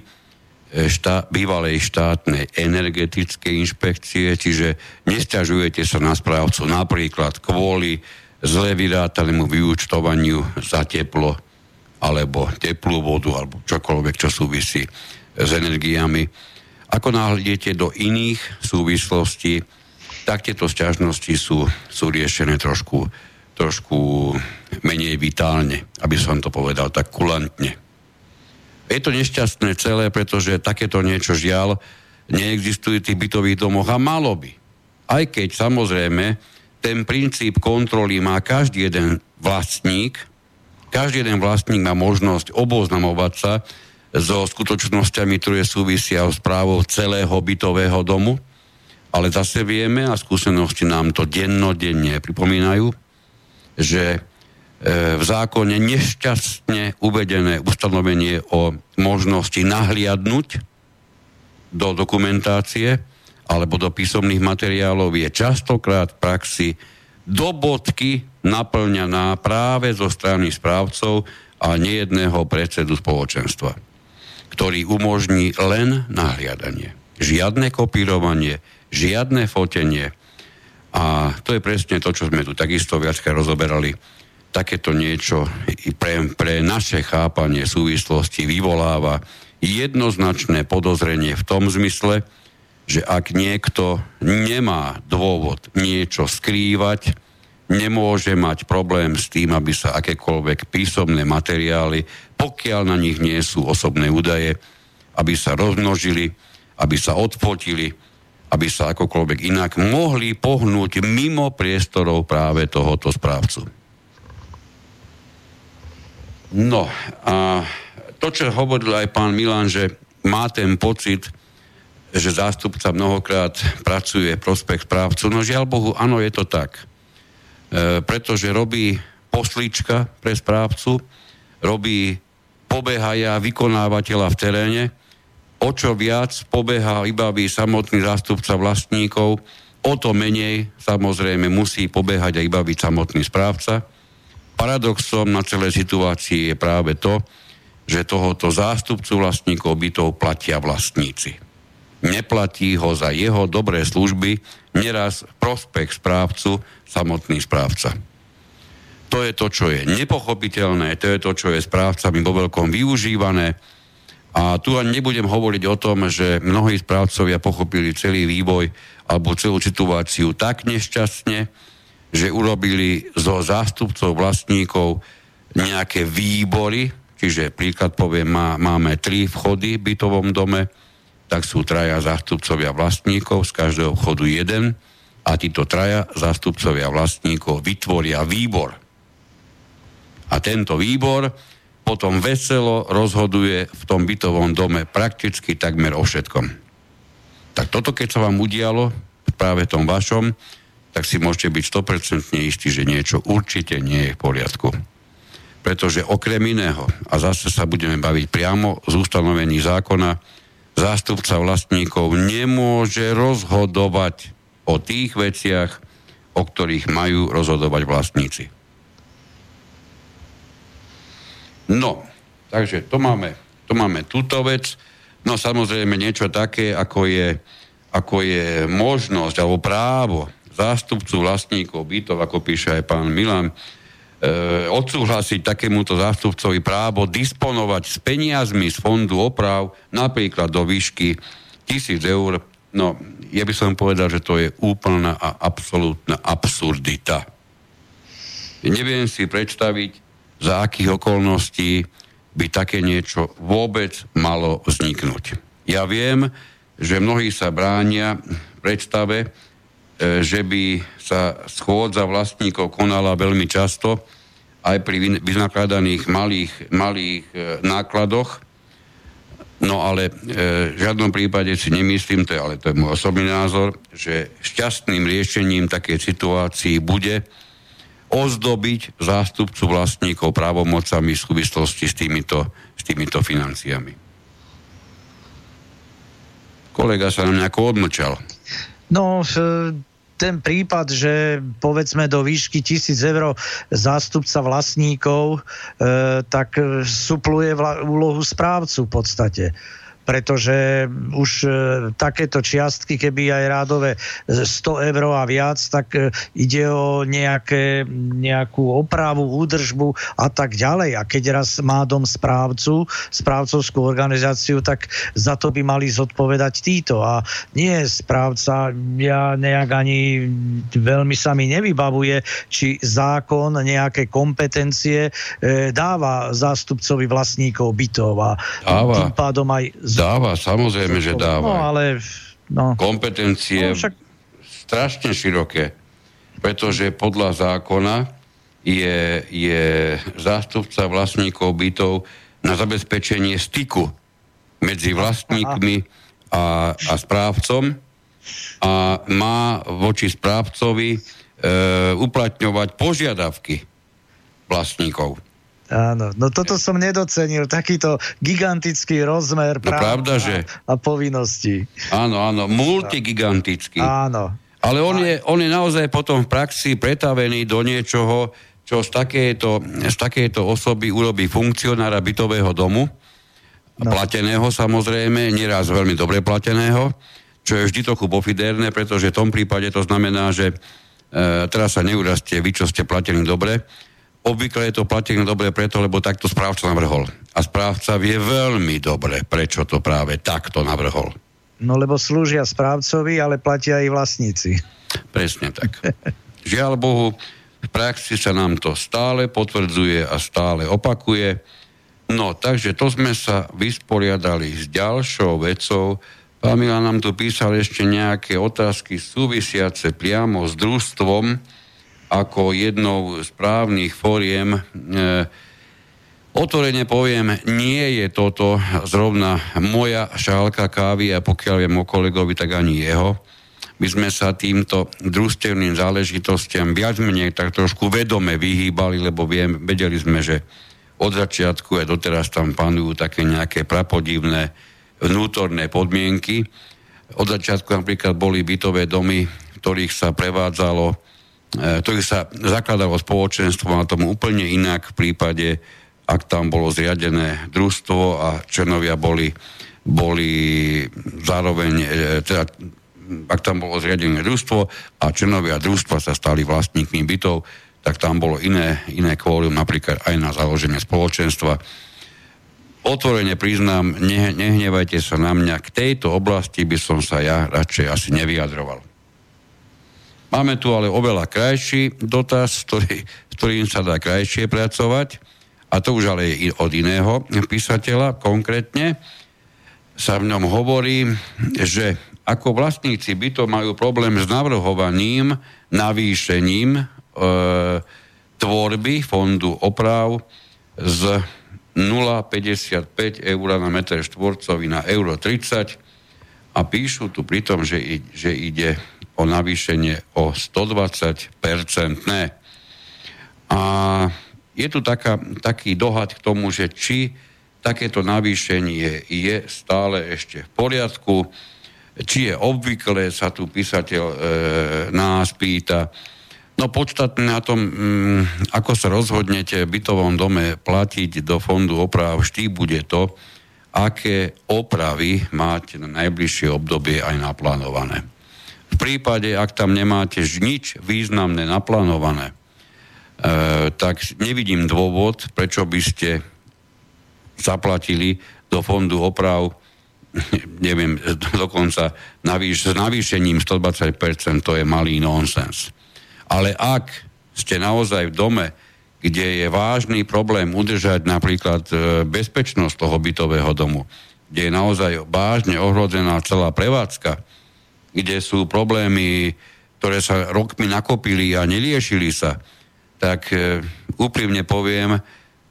štá, bývalej štátnej energetickej inšpekcie, čiže nestiažujete sa na správcu napríklad kvôli zle vyrátanému vyúčtovaniu za teplo alebo teplú vodu alebo čokoľvek, čo súvisí s energiami. Ako náhľadete do iných súvislostí, tak tieto sťažnosti sú, sú riešené trošku, trošku menej vitálne, aby som to povedal tak kulantne. Je to nešťastné celé, pretože takéto niečo žiaľ neexistuje v tých bytových domoch a malo by. Aj keď samozrejme ten princíp kontroly má každý jeden vlastník, každý jeden vlastník má možnosť oboznamovať sa so skutočnosťami, ktoré súvisia s právou celého bytového domu, ale zase vieme a skúsenosti nám to dennodenne pripomínajú, že e, v zákone nešťastne uvedené ustanovenie o možnosti nahliadnúť do dokumentácie alebo do písomných materiálov je častokrát v praxi do bodky naplňaná práve zo strany správcov a nejedného predsedu spoločenstva, ktorý umožní len nahliadanie. Žiadne kopírovanie, žiadne fotenie. A to je presne to, čo sme tu takisto viackrát rozoberali. Takéto niečo pre, pre naše chápanie súvislosti vyvoláva jednoznačné podozrenie v tom zmysle, že ak niekto nemá dôvod niečo skrývať, nemôže mať problém s tým, aby sa akékoľvek písomné materiály, pokiaľ na nich nie sú osobné údaje, aby sa rozmnožili, aby sa odfotili, aby sa akokoľvek inak mohli pohnúť mimo priestorov práve tohoto správcu. No a to, čo hovoril aj pán Milan, že má ten pocit, že zástupca mnohokrát pracuje prospech správcu. No žiaľ Bohu, áno, je to tak. E, pretože robí poslíčka pre správcu, robí pobehaja vykonávateľa v teréne, o čo viac pobeha vybaví samotný zástupca vlastníkov, o to menej samozrejme musí pobehať a vybaviť samotný správca. Paradoxom na celej situácii je práve to, že tohoto zástupcu vlastníkov bytov platia vlastníci. Neplatí ho za jeho dobré služby, neraz prospech správcu, samotný správca. To je to, čo je nepochopiteľné, to je to, čo je správcami vo veľkom využívané. A tu ani nebudem hovoriť o tom, že mnohí správcovia pochopili celý vývoj alebo celú situáciu tak nešťastne, že urobili zo zástupcov vlastníkov nejaké výbory, čiže príklad poviem, má, máme tri vchody v bytovom dome, tak sú traja zástupcovia vlastníkov, z každého vchodu jeden a títo traja zástupcovia vlastníkov vytvoria výbor a tento výbor potom veselo rozhoduje v tom bytovom dome prakticky takmer o všetkom. Tak toto, keď sa vám udialo práve tom vašom, tak si môžete byť 100% istí, že niečo určite nie je v poriadku. Pretože okrem iného, a zase sa budeme baviť priamo z ustanovení zákona, zástupca vlastníkov nemôže rozhodovať o tých veciach, o ktorých majú rozhodovať vlastníci. No, takže to máme, to máme túto vec. No samozrejme niečo také, ako je, ako je možnosť alebo právo zástupcu vlastníkov bytov, ako píše aj pán Milan, odsúhlasiť takémuto zástupcovi právo disponovať s peniazmi z fondu oprav, napríklad do výšky tisíc eur. No, ja by som povedal, že to je úplná a absolútna absurdita. Neviem si predstaviť, za akých okolností by také niečo vôbec malo vzniknúť. Ja viem, že mnohí sa bránia predstave, e, že by sa schôdza vlastníkov konala veľmi často aj pri vynakladaných malých, malých e, nákladoch. No ale e, v žiadnom prípade si nemyslím, to je, ale to je môj osobný názor, že šťastným riešením takej situácii bude ozdobiť zástupcu vlastníkov právomocami v súvislosti s týmito, s týmito financiami. Kolega sa nám nejako odmlčal. No, ten prípad, že povedzme do výšky tisíc eur zástupca vlastníkov, e, tak supluje vla, úlohu správcu v podstate pretože už e, takéto čiastky, keby aj rádové 100 eur a viac, tak e, ide o nejaké, nejakú opravu, údržbu a tak ďalej. A keď raz má dom správcu, správcovskú organizáciu, tak za to by mali zodpovedať títo. A nie správca, ja nejak ani veľmi sa mi nevybavuje, či zákon nejaké kompetencie e, dáva zástupcovi vlastníkov bytov a dáva. tým pádom aj Dáva, samozrejme, že dáva. No, ale... No. Kompetencie no, však... strašne široké, pretože podľa zákona je, je zástupca vlastníkov bytov na zabezpečenie styku medzi vlastníkmi a, a správcom a má voči správcovi e, uplatňovať požiadavky vlastníkov. Áno, no toto som nedocenil, takýto gigantický rozmer no, pravda, že... a povinností. Áno, áno, multigigantický. Áno. Ale on je, on je naozaj potom v praxi pretavený do niečoho, čo z takéto, z takéto osoby urobí funkcionára bytového domu, no. plateného samozrejme, nieraz veľmi dobre plateného, čo je vždy trochu pofiderné, pretože v tom prípade to znamená, že e, teraz sa neurazte vy, čo ste platení dobre, Obvykle je to platené dobre preto, lebo takto správca navrhol. A správca vie veľmi dobre, prečo to práve takto navrhol. No lebo slúžia správcovi, ale platia aj vlastníci. Presne tak. Žiaľ Bohu, v praxi sa nám to stále potvrdzuje a stále opakuje. No, takže to sme sa vysporiadali s ďalšou vecou. Pán Milan nám tu písal ešte nejaké otázky súvisiace priamo s družstvom, ako jednou z právnych fóriem. E, otvorene poviem, nie je toto zrovna moja šálka kávy a pokiaľ viem o kolegovi, tak ani jeho. My sme sa týmto družstevným záležitostiam viac menej tak trošku vedome vyhýbali, lebo viem, vedeli sme, že od začiatku aj doteraz tam panujú také nejaké prapodivné vnútorné podmienky. Od začiatku napríklad boli bytové domy, v ktorých sa prevádzalo, e, ktorých sa zakladalo spoločenstvo na tom úplne inak v prípade, ak tam bolo zriadené družstvo a členovia boli, boli zároveň, e, teda ak tam bolo zriadené družstvo a členovia družstva sa stali vlastníkmi bytov, tak tam bolo iné, iné kvólium, napríklad aj na založenie spoločenstva otvorene priznám, ne, nehnevajte sa na mňa, k tejto oblasti by som sa ja radšej asi nevyjadroval. Máme tu ale oveľa krajší dotaz, ktorý, ktorým sa dá krajšie pracovať, a to už ale je od iného písateľa konkrétne. Sa v ňom hovorí, že ako vlastníci bytov majú problém s navrhovaním, navýšením e, tvorby fondu oprav z 0,55 eur na meter štvorcový na euro 30 a píšu tu pritom, že, že ide o navýšenie o 120 percentné. A je tu taká, taký dohad k tomu, že či takéto navýšenie je stále ešte v poriadku, či je obvyklé, sa tu písateľ e, nás pýta, No podstatné na tom, mm, ako sa rozhodnete v bytovom dome platiť do fondu oprav, vždy bude to, aké opravy máte na najbližšie obdobie aj naplánované. V prípade, ak tam nemáte nič významné naplánované, e, tak nevidím dôvod, prečo by ste zaplatili do fondu oprav neviem, dokonca navýš, s navýšením 120%, to je malý nonsens. Ale ak ste naozaj v dome, kde je vážny problém udržať napríklad e, bezpečnosť toho bytového domu, kde je naozaj vážne ohrozená celá prevádzka, kde sú problémy, ktoré sa rokmi nakopili a neliešili sa, tak e, úprimne poviem,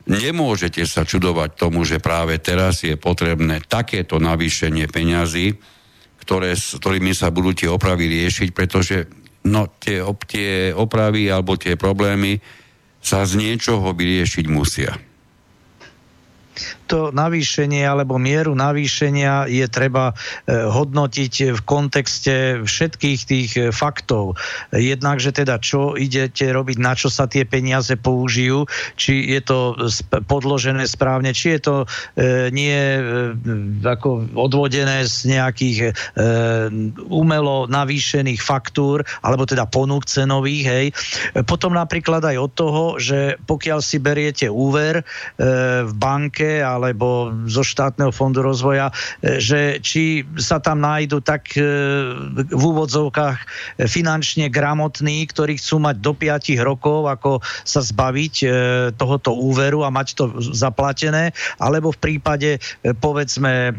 nemôžete sa čudovať tomu, že práve teraz je potrebné takéto navýšenie peňazí, ktoré, s ktorými sa budú tie opravy riešiť, pretože no tie, tie opravy alebo tie problémy sa z niečoho vyriešiť musia to navýšenie alebo mieru navýšenia je treba e, hodnotiť v kontexte všetkých tých e, faktov. Jednak, teda čo idete robiť, na čo sa tie peniaze použijú, či je to podložené správne, či je to e, nie ako odvodené z nejakých umelo navýšených faktúr, alebo teda ponúk cenových, hej. Potom napríklad aj od toho, že pokiaľ si beriete úver v banke, ale alebo zo štátneho fondu rozvoja, e, že či sa tam nájdu tak e, v úvodzovkách finančne gramotní, ktorí chcú mať do 5 rokov, ako sa zbaviť e, tohoto úveru a mať to zaplatené, alebo v prípade povedzme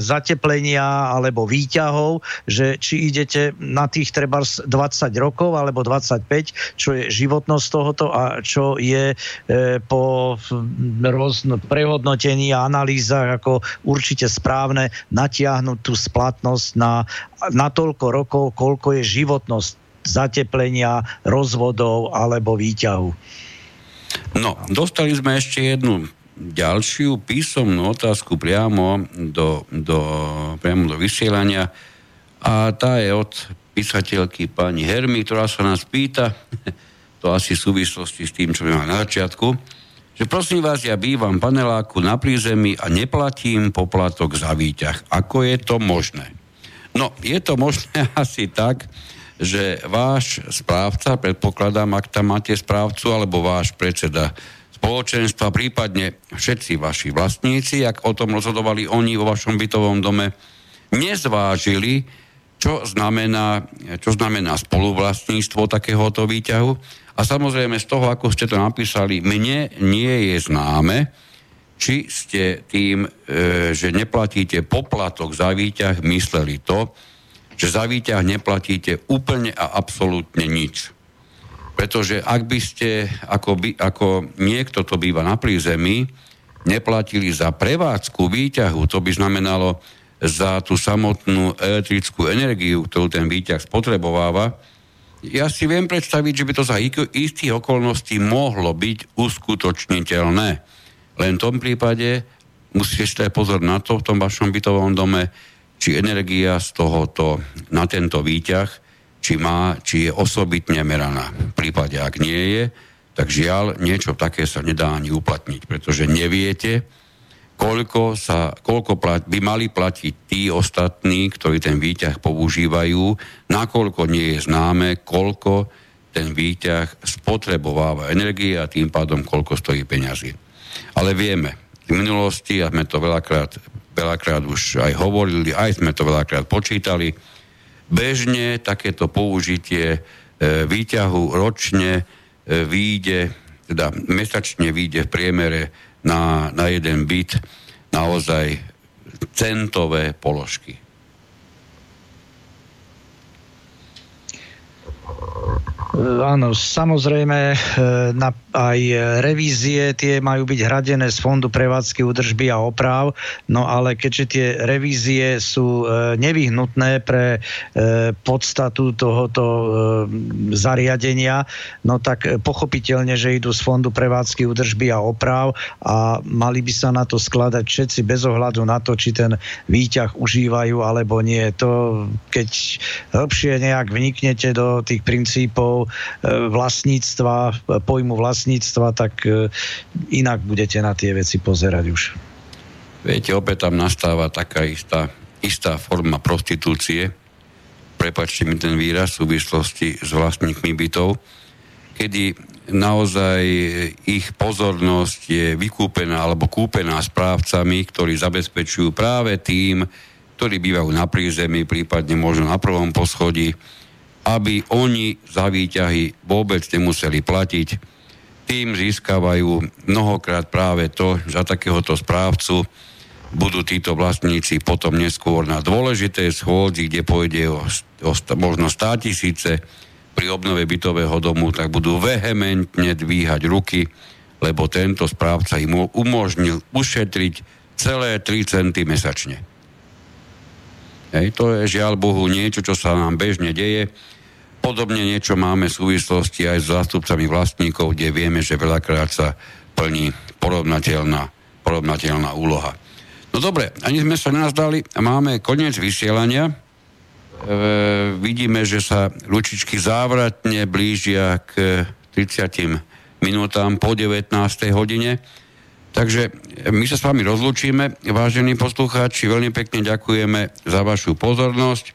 zateplenia alebo výťahov, že či idete na tých treba 20 rokov alebo 25, čo je životnosť tohoto a čo je po prehodnotení a analýzach ako určite správne natiahnuť tú splatnosť na, na toľko rokov, koľko je životnosť zateplenia, rozvodov alebo výťahu. No, dostali sme ešte jednu ďalšiu písomnú otázku priamo do, do, priamo do vysielania a tá je od písateľky pani Hermy, ktorá sa nás pýta, to asi v súvislosti s tým, čo máme na začiatku, že prosím vás, ja bývam paneláku na prízemí a neplatím poplatok za výťah. Ako je to možné? No, je to možné asi tak, že váš správca, predpokladám, ak tam máte správcu, alebo váš predseda spoločenstva, prípadne všetci vaši vlastníci, ak o tom rozhodovali oni vo vašom bytovom dome, nezvážili, čo znamená, čo znamená spoluvlastníctvo takéhoto výťahu a samozrejme z toho, ako ste to napísali, mne nie je známe, či ste tým, e, že neplatíte poplatok za výťah, mysleli to, že za výťah neplatíte úplne a absolútne nič. Pretože ak by ste, ako, by, ako niekto to býva na prízemí, neplatili za prevádzku výťahu, to by znamenalo za tú samotnú elektrickú energiu, ktorú ten výťah spotrebováva, ja si viem predstaviť, že by to za istých okolností mohlo byť uskutočniteľné. Len v tom prípade musíte dať pozor na to v tom vašom bytovom dome, či energia z tohoto na tento výťah, či má, či je osobitne meraná. V prípade, ak nie je, tak žiaľ, niečo také sa nedá ani uplatniť, pretože neviete, koľko, sa, koľko plat, by mali platiť tí ostatní, ktorí ten výťah používajú, nakoľko nie je známe, koľko ten výťah spotrebováva energie a tým pádom koľko stojí peňazí. Ale vieme, v minulosti, a sme to veľakrát, veľakrát už aj hovorili, aj sme to veľakrát počítali, bežne takéto použitie e, výťahu ročne e, výjde, teda mesačne výjde v priemere na, na jeden byt naozaj centové položky. Áno, samozrejme, e, na, aj revízie tie majú byť hradené z Fondu prevádzky údržby a oprav, no ale keďže tie revízie sú nevyhnutné pre podstatu tohoto zariadenia, no tak pochopiteľne, že idú z Fondu prevádzky údržby a oprav a mali by sa na to skladať všetci bez ohľadu na to, či ten výťah užívajú alebo nie. To, keď hĺbšie nejak vniknete do tých princípov E, vlastníctva, pojmu vlastníctva, tak e, inak budete na tie veci pozerať už. Viete, opäť tam nastáva taká istá, istá forma prostitúcie, prepačte mi ten výraz v súvislosti s vlastníkmi bytov, kedy naozaj ich pozornosť je vykúpená alebo kúpená správcami, ktorí zabezpečujú práve tým, ktorí bývajú na prízemí, prípadne možno na prvom poschodí, aby oni za výťahy vôbec nemuseli platiť. Tým získavajú mnohokrát práve to, že za takéhoto správcu budú títo vlastníci potom neskôr na dôležité schôdzi, kde pôjde o, o možno 100 tisíce pri obnove bytového domu, tak budú vehementne dvíhať ruky, lebo tento správca im umožnil ušetriť celé 3 centy mesačne. Hej, to je žiaľ Bohu niečo, čo sa nám bežne deje Podobne niečo máme v súvislosti aj s zástupcami vlastníkov, kde vieme, že veľakrát sa plní porovnateľná, porovnateľná úloha. No dobre, ani sme sa nazdali, máme koniec vysielania. E, vidíme, že sa ručičky závratne blížia k 30 minútám po 19. hodine. Takže my sa s vami rozlúčime, vážení poslucháči, veľmi pekne ďakujeme za vašu pozornosť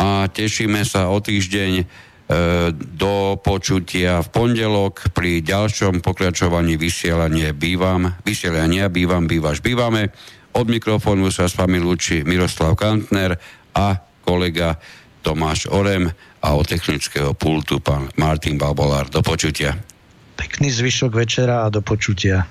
a tešíme sa o týždeň do počutia v pondelok pri ďalšom pokračovaní vysielania bývam, vysielania bývam, bývaš, bývame. Od mikrofónu sa s vami lúči Miroslav Kantner a kolega Tomáš Orem a od technického pultu pán Martin Balbolár. Do počutia. Pekný zvyšok večera a do počutia.